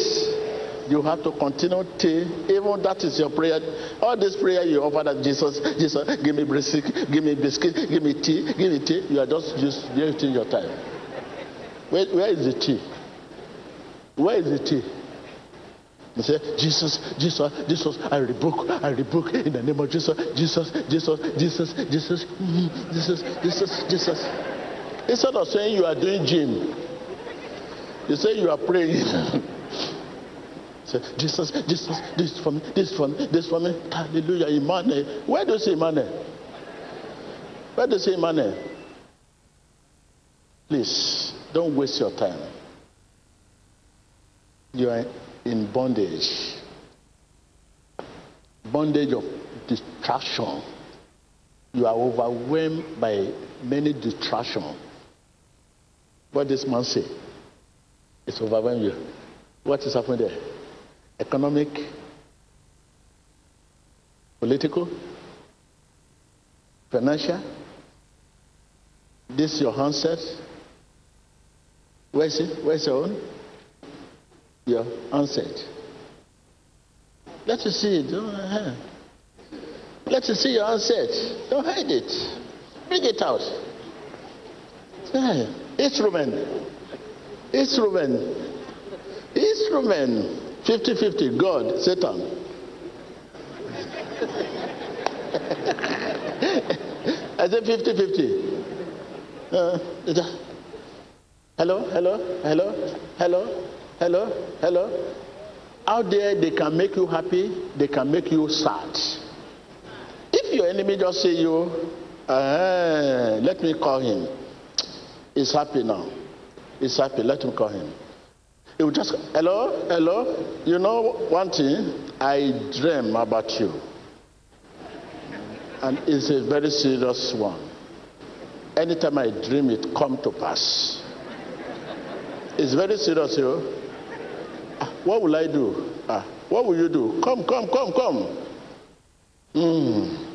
You have to continue till even that is your prayer. All this prayer you offer that Jesus, Jesus, give me biscuit, give me biscuit, give me tea, give me tea. You are just just wasting your time. Where, where is the tea? Where is the tea? You say, Jesus, Jesus, Jesus, I rebuke, I rebuke in the name of Jesus, Jesus, Jesus, Jesus, Jesus, mm, Jesus, Jesus, Jesus. Instead of saying you are doing gym, you say you are praying. say, Jesus, Jesus, this for me, this for me, this for me. Hallelujah, Emmanuel. Where do you say Emmanuel? Where do you say Emmanuel? Please, don't waste your time. You are in bondage. Bondage of distraction. You are overwhelmed by many distractions. What this man say? It's overwhelmed you. What is happening there? Economic, political, financial. This your handset. Where is it? Where's your own? Your handset. Let us see it. Don't, let us see your handset. Don't hide it. Bring it out. Yeah. Instrument. Instrument. Instrument. Gentlemen, 50 50, God, Satan. I said 50 50. Uh, hello, hello, hello, hello, hello, hello. Out there, they can make you happy, they can make you sad. If your enemy just say you, uh, let me call him. He's happy now. He's happy. Let him call him. He will just, hello, hello. You know one thing? I dream about you. And it's a very serious one. Anytime I dream it come to pass. It's very serious, yo. Ah, What will I do? Ah, what will you do? Come, come, come, come. Hmm.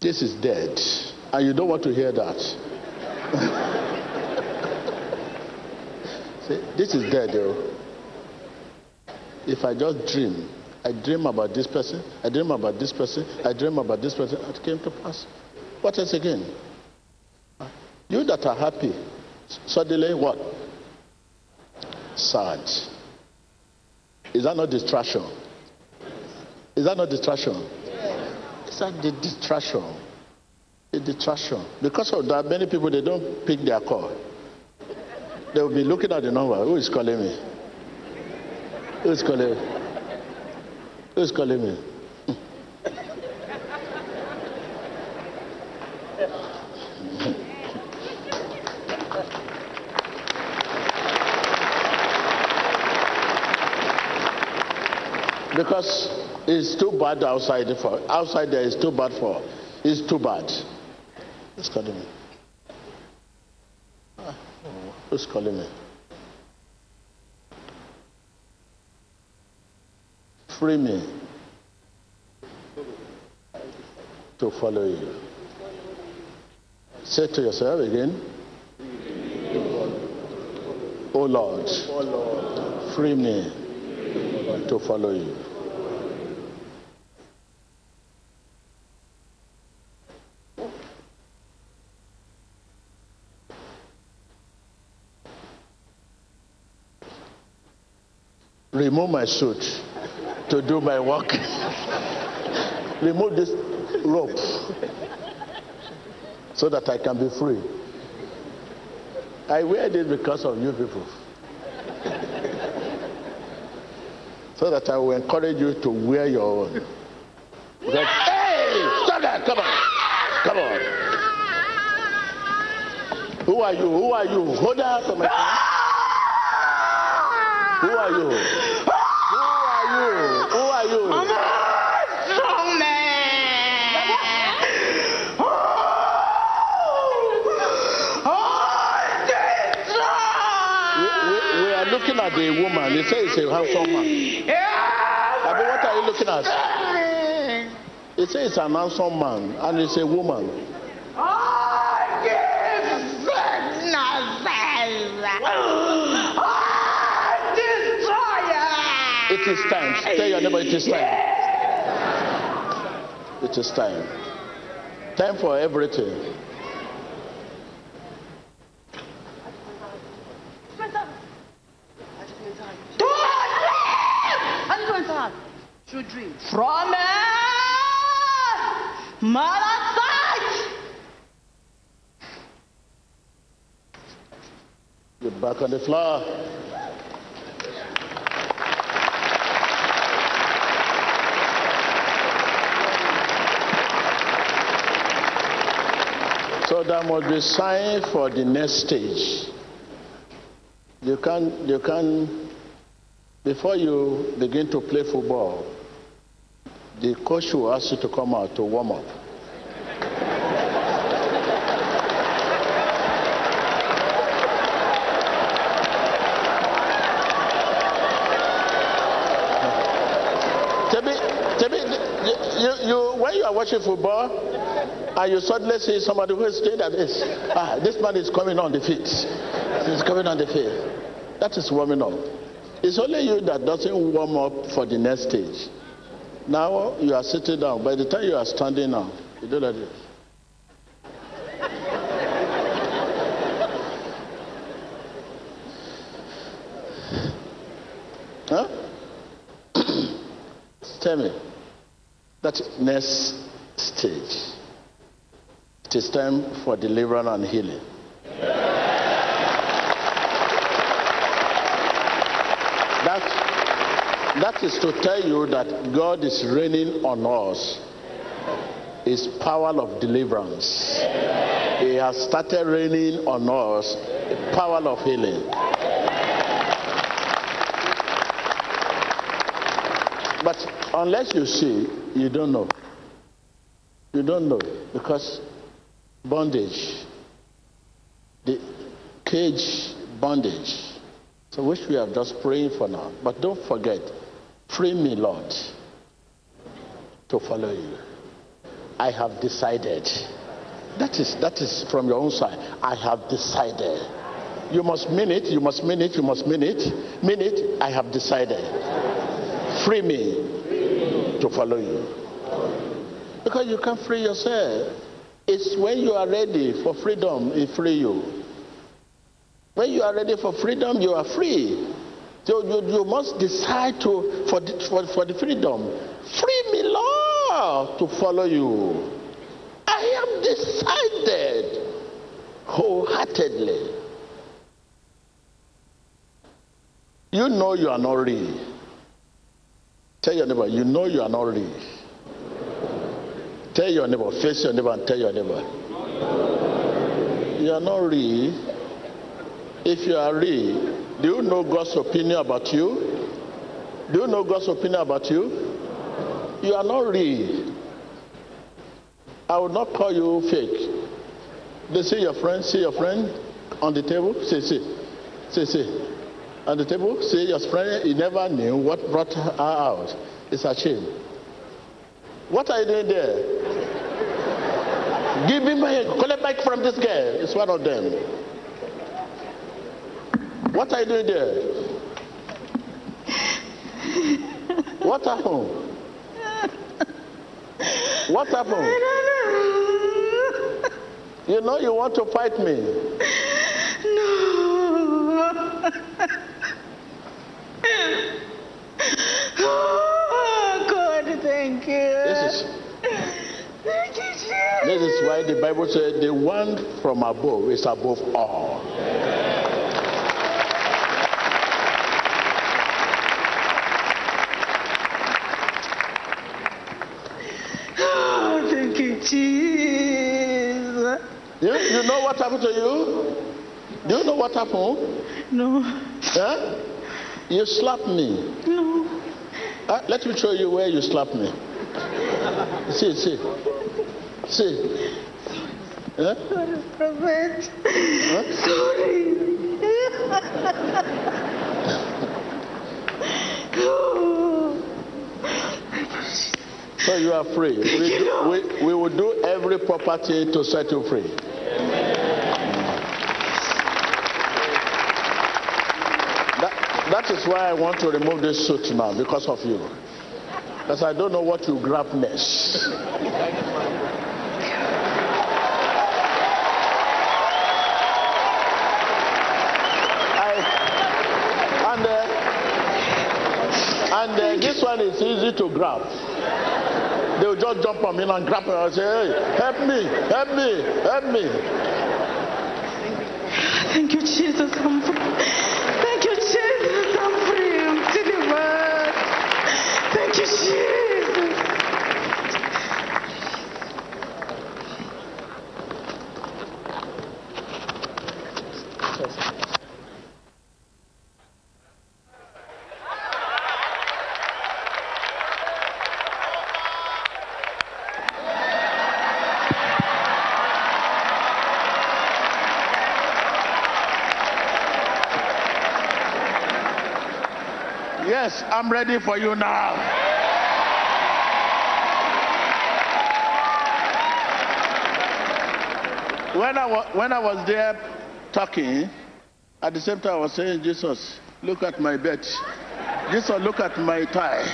This is dead. And you don't want to hear that. See, this is dead, yo. If I just dream, I dream about this person, I dream about this person, I dream about this person, it came to pass. What else again? Ah, You that are happy, suddenly what? Sad. Is that not distraction? Is that not distraction? Is that the distraction? The distraction. Because of that, many people they don't pick their call. They will be looking at the number. Who is calling me? Who is calling me? Who is calling me? Because it's too bad outside for outside there is too bad for it's too bad. Who's calling me? Ah, Who's calling me? Free me to follow you. Say to yourself again. Oh Lord, free me to follow you. Remove my suit to do my work. Remove this rope so that I can be free. I wear this because of you people. So that I will encourage you to wear your own. Because, hey, stop that! Come on, come on. Who are you? Who are you? Hold on to my phone. Who are you? Who are you? Who are you? We, we, we are looking at the woman. They say it's a handsome man. Abi, what are you looking at? They says it's an handsome man and it's a woman. Oh, it is time. Tell your neighbor it is time. It is time. Time for everything. Malasite. Get back on the floor. So that must be sign for the next stage. You can you can before you begin to play football, the coach will ask you to come out to warm up. are watching football and you suddenly see somebody who is doing that is, ah, this man is coming on the feet. He's coming on the field. That is warming up. It's only you that doesn't warm up for the next stage. Now you are sitting down. By the time you are standing now, you do like this. huh? Tell me that next stage, it is time for deliverance and healing. That, that is to tell you that God is reigning on us. His power of deliverance. He has started raining on us a power of healing. But unless you see, you don't know. You don't know because bondage, the cage bondage. So which we are just praying for now. But don't forget, free me, Lord, to follow you. I have decided that is, that is from your own side. I have decided. You must mean it, you must mean it, you must mean it. Mean it, I have decided. Free me to follow you. Because you can't free yourself. It's when you are ready for freedom, it free you. When you are ready for freedom, you are free. So you, you must decide to for the, for, for the freedom. Free me, Lord, to follow you. I am decided wholeheartedly. You know you are not real. Tell your neighbor, you know you are not real. Tell your neighbor, face your neighbor and tell your neighbor. You are not real. If you are real, do you know God's opinion about you? Do you know God's opinion about you? You are not real. I will not call you fake. They say your friend, see your friend on the table. Say, say, say, say. On the table, say your friend, he never knew what brought her out. It's a shame. What are you doing there? Give me my collect back from this girl. It's one of them. What are you doing there? What happened? What happened? You know you want to fight me. No. Oh, God, thank you. This is Thank you, Jesus. this is why the Bible said the one from above is above all. Oh, thank you, Jesus. You, you know what happened to you? Do you know what happened? No, Huh? You slapped me. no. Uh, let me show you where you slapped me. See, see. See. Sorry. Huh? Sorry. So you are free. We, do, we, we will do every property to set you free. That, that is why I want to remove this suit now because of you. Because I don't know what you grab next. Uh, and uh, this one is easy to grab. They will just jump on me and grab me and say, hey, help me, help me, help me. Thank you, Jesus. I'm free. Thank you, Jesus. I'm free. I'm delivered. Thank you, Jesus. Yes, I'm ready for you now. When I, wa- when I was there talking, at the same time I was saying, Jesus, look at my bed. Jesus, look at my tie.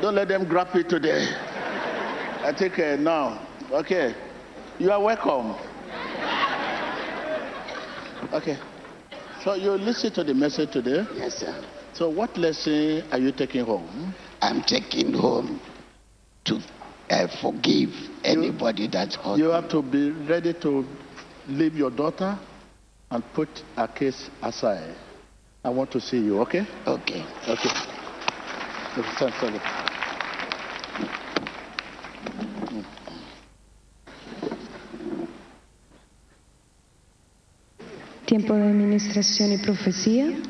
Don't let them grab it today. I take care now. Okay. You are welcome. Okay. So you listen to the message today. Yes, sir. So what lesson are you taking home? I'm taking home to uh, forgive anybody that's hurt. You have to be ready to leave your daughter and put her case aside. I want to see you, okay? Okay. Okay. Okay, stand, stand. Tiempo de administración y profecía.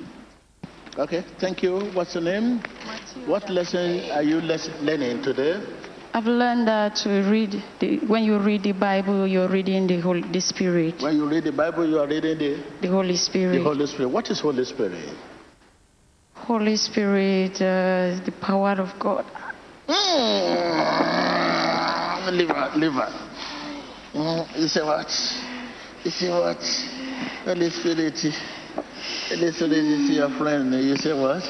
Okay, thank you. What's your name? What lesson are you learning today? I've learned that to read the, when you read the Bible, you're reading the Holy the Spirit, When you read the Bible, you are reading the, the Holy Spirit. the. Holy Spirit. What is Holy Spirit? Holy Spirit, uh, the power of God. Mm, liver, liver. Mm, you say what? You say what? Holy Spirit. Holy Spirit is your friend. You say what?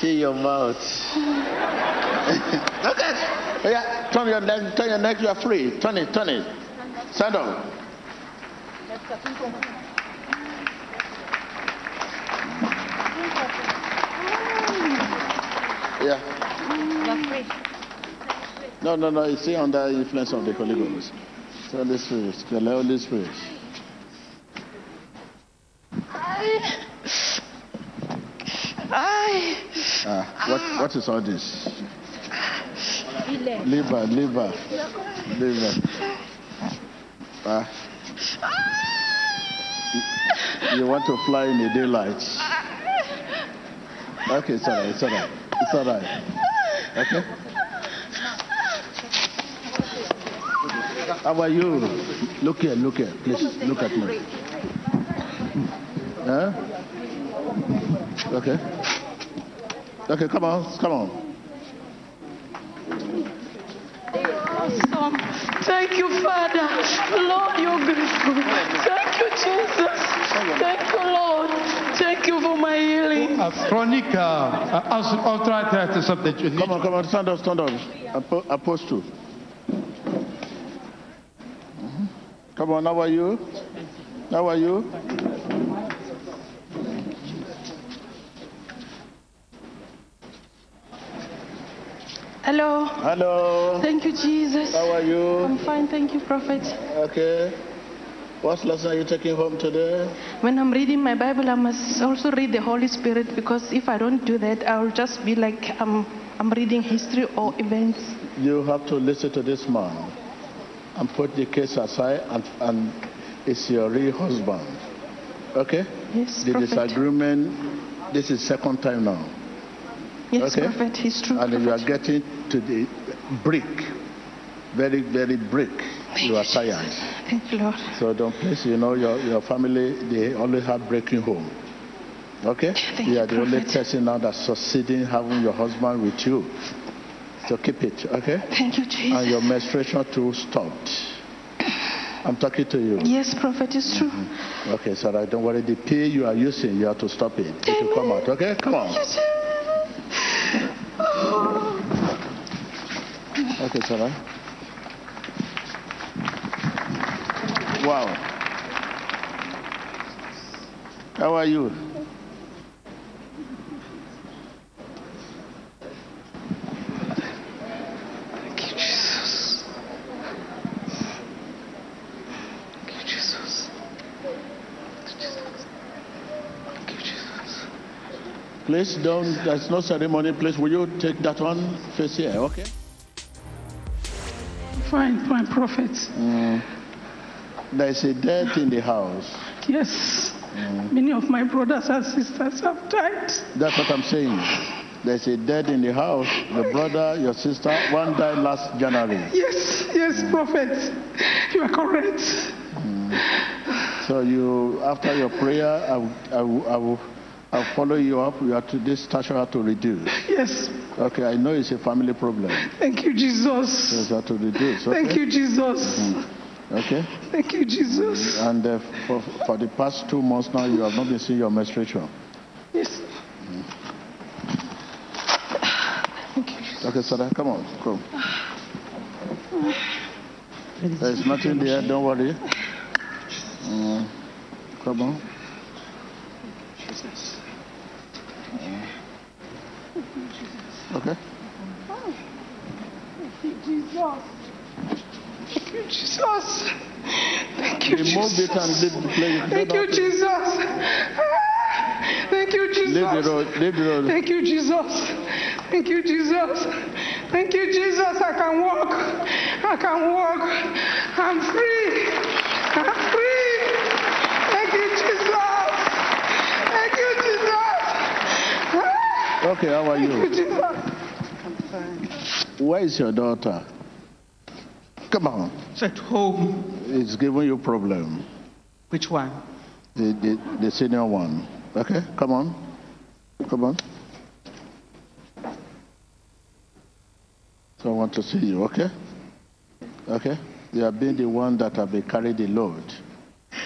See your mouth. okay. Yeah. Turn your neck. Turn your neck. You are free. Turn it. Turn it. Stand up. Yeah. No, no, no. You see, under influence of the Holy Ghost. So Holy Spirit. The Holy Spirit. Ah, what, what is all this? Liver, liver, liver. Ah. You- You want to fly in the daylight? Okay, it's alright, it's alright, it's alright. Okay. How are you? Look here, look here, please, look at me. Huh? Okay. Okay, come on, come on. Awesome. Thank you, Father. Lord, you're grateful. Thank you, Jesus. Thank you, Lord. Thank you for my healing. a chronic uh, uh, arthritis of the knee. Come on, come on, stand up, stand up. Apo- Apostle. Come on, how are you? How are you? Hello. Hello. Thank you, Jesus. How are you? I'm fine. Thank you, Prophet. Okay. What lesson are you taking home today? When I'm reading my Bible, I must also read the Holy Spirit because if I don't do that, I'll just be like I'm, I'm reading history or events. You have to listen to this man and put the case aside, and, and it's your real husband. Okay? Yes, The Prophet. disagreement, this is second time now. Yes, okay? Prophet. It's true. And you are getting to the brick, very, very brick. You are tired. Thank you, Lord. So don't please, you know, your, your family, they always have breaking home. Okay? Thank you you, are the only person now that's succeeding having your husband with you. So keep it, okay? Thank you, Jesus. And your menstruation too stopped. I'm talking to you. Yes, Prophet. It's true. Mm-hmm. Okay, so right, don't worry. The pill you are using, you have to stop it. It will come out, okay? Come on. All right. Wow. How are you? Thank you, Jesus. Thank you, Jesus. Thank you, Jesus. Thank you, Jesus. Please don't, there's no ceremony. Please, will you take that one face here, okay? Fine, fine, prophet. Mm. There is a death in the house. Yes. Mm. Many of my brothers and sisters have died. That's what I'm saying. There's a dead in the house. Your brother, your sister, one died last January. Yes, yes, mm. prophet. You are correct. So you, after your prayer, I, I, I will, I'll follow you up. You have to, this stature have to reduce. Yes. Okay, I know it's a family problem. Thank you, Jesus. you have to reduce. Okay? Thank you, Jesus. Okay. Thank you, Jesus. And uh, for, for the past two months now, you have not been seeing your menstruation. Yes. Okay, Sarah, come on, come. There's nothing there. Don't worry. Mm, come on. Mm. Okay. Thank you, Jesus. Thank you, Jesus. Thank you, Remove Jesus. it and leave the place. Thank you, Jesus. Ah, Thank you, Jesus. Leave the road. Leave the road. Thank you, Jesus. Thank you, Jesus. Thank you, Jesus. I can walk. I can walk. I'm free. I'm free. Thank you, Jesus. Thank you, Jesus. Ah, Okay, how are you, you? Jesus. Where is your daughter? Come on. It's at home. It's giving you problem. Which one? The, the, the senior one. Okay, come on. Come on. So I want to see you, okay? Okay? You have been the one that have been carried the load.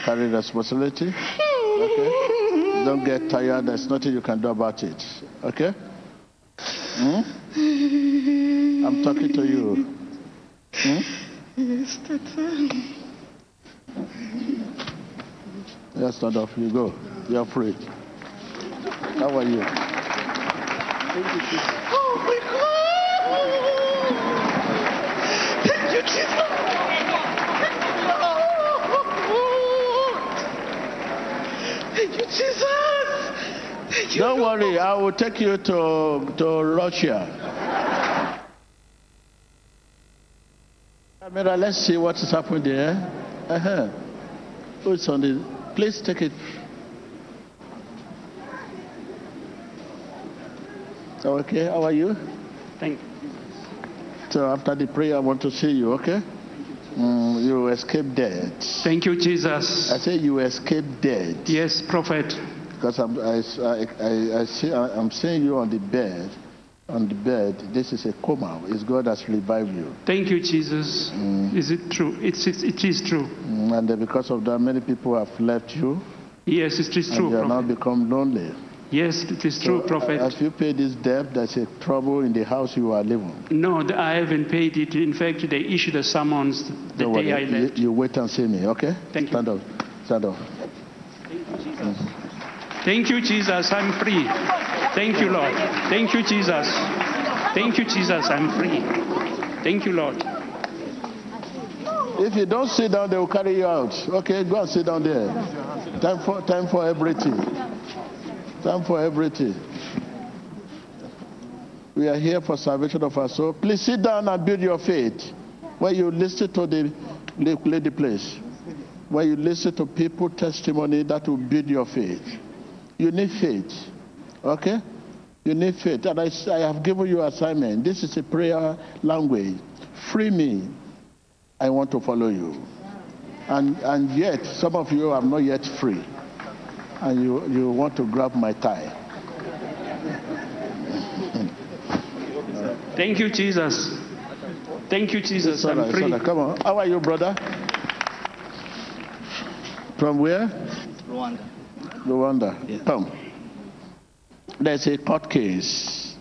Carry responsibility. Okay? Don't get tired. There's nothing you can do about it. Okay? Hmm? I'm talking to you. Hmm? Yes, Tata. Yes, stand up. You go. You're free. How are you? Oh my God! Jesus! Thank you, Jesus! Thank you. Don't worry, I will take you to, to Russia. Camera, let's see what is happening there. Uh-huh. Oh, it's on the. Please take it. Okay, how are you? Thank you. So after the prayer, I want to see you, okay? Mm, you escaped death. Thank you, Jesus. I say you escaped death. Yes, Prophet. Because I'm, I, I, I, see, I'm seeing you on the bed. On the bed, this is a coma. It's God has revived you. Thank you, Jesus. Is it true? It's, it's, it is true. Mm, And because of that, many people have left you. Yes, it is and true, you have now become lonely. Yes, it is true, So, Prophet. As you pay this debt, there's a trouble in the house you are living. No, I haven't paid it. In fact, they issued a summons the Don't day I. You, left. you wait and see me, okay? Thank you. Stand up. Stand up. Thank you, Jesus. I'm free. Thank you, Lord. Thank you, Jesus. Thank you, Jesus. I'm free. Thank you, Lord. If you don't sit down, they will carry you out. Okay, go and sit down there. Time for time for everything. Time for everything. We are here for salvation of our soul. Please sit down and build your faith. When you listen to the lady place, when you listen to people testimony, that will build your faith. You need faith. Okay? You need faith. And I have given you assignment. This is a prayer language. Free me. I want to follow you. And, and yet, some of you are not yet free. And you, you want to grab my tie. Thank you, Jesus. Thank you, Jesus. It's I'm free. all right. Come on. How are you, brother? From where? Rwanda. Rwanda. Come. There's a court case.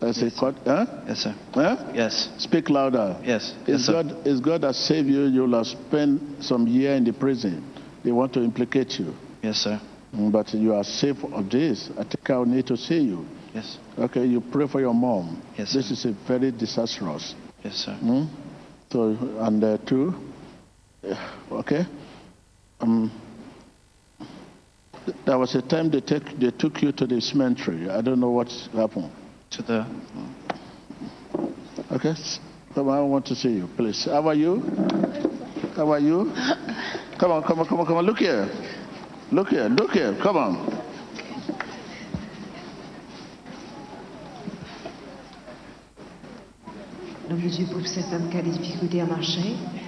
There's a court. Huh? Yes, sir. Huh? Yes. Speak louder. Yes. Yes, Is sir. God, is God that saved you? You'll have spent some year in the prison. They want to implicate you. Yes, sir. Mm, But you are safe of this. I think I'll need to see you. Yes. Okay, you pray for your mom. Yes, This is a very disastrous. Yes, sir. Mm? So, and uh, two, okay. Um, there was a time they, take, they took you to the cemetery. I don't know what happened. To the. Okay, s- come on, I want to see you, please. How are you? How are you? Come on, come on, come on, come on. Look here. Look here, look here, come on.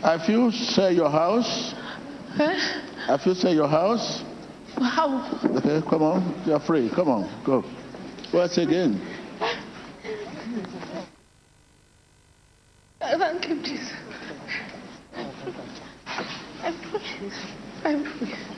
I feel Dieu sell your house? Huh? I feel sell your house? Wow. Okay, come on. You're free. Come on, go. Once again. Thank you, Jesus. I'm free. I'm free.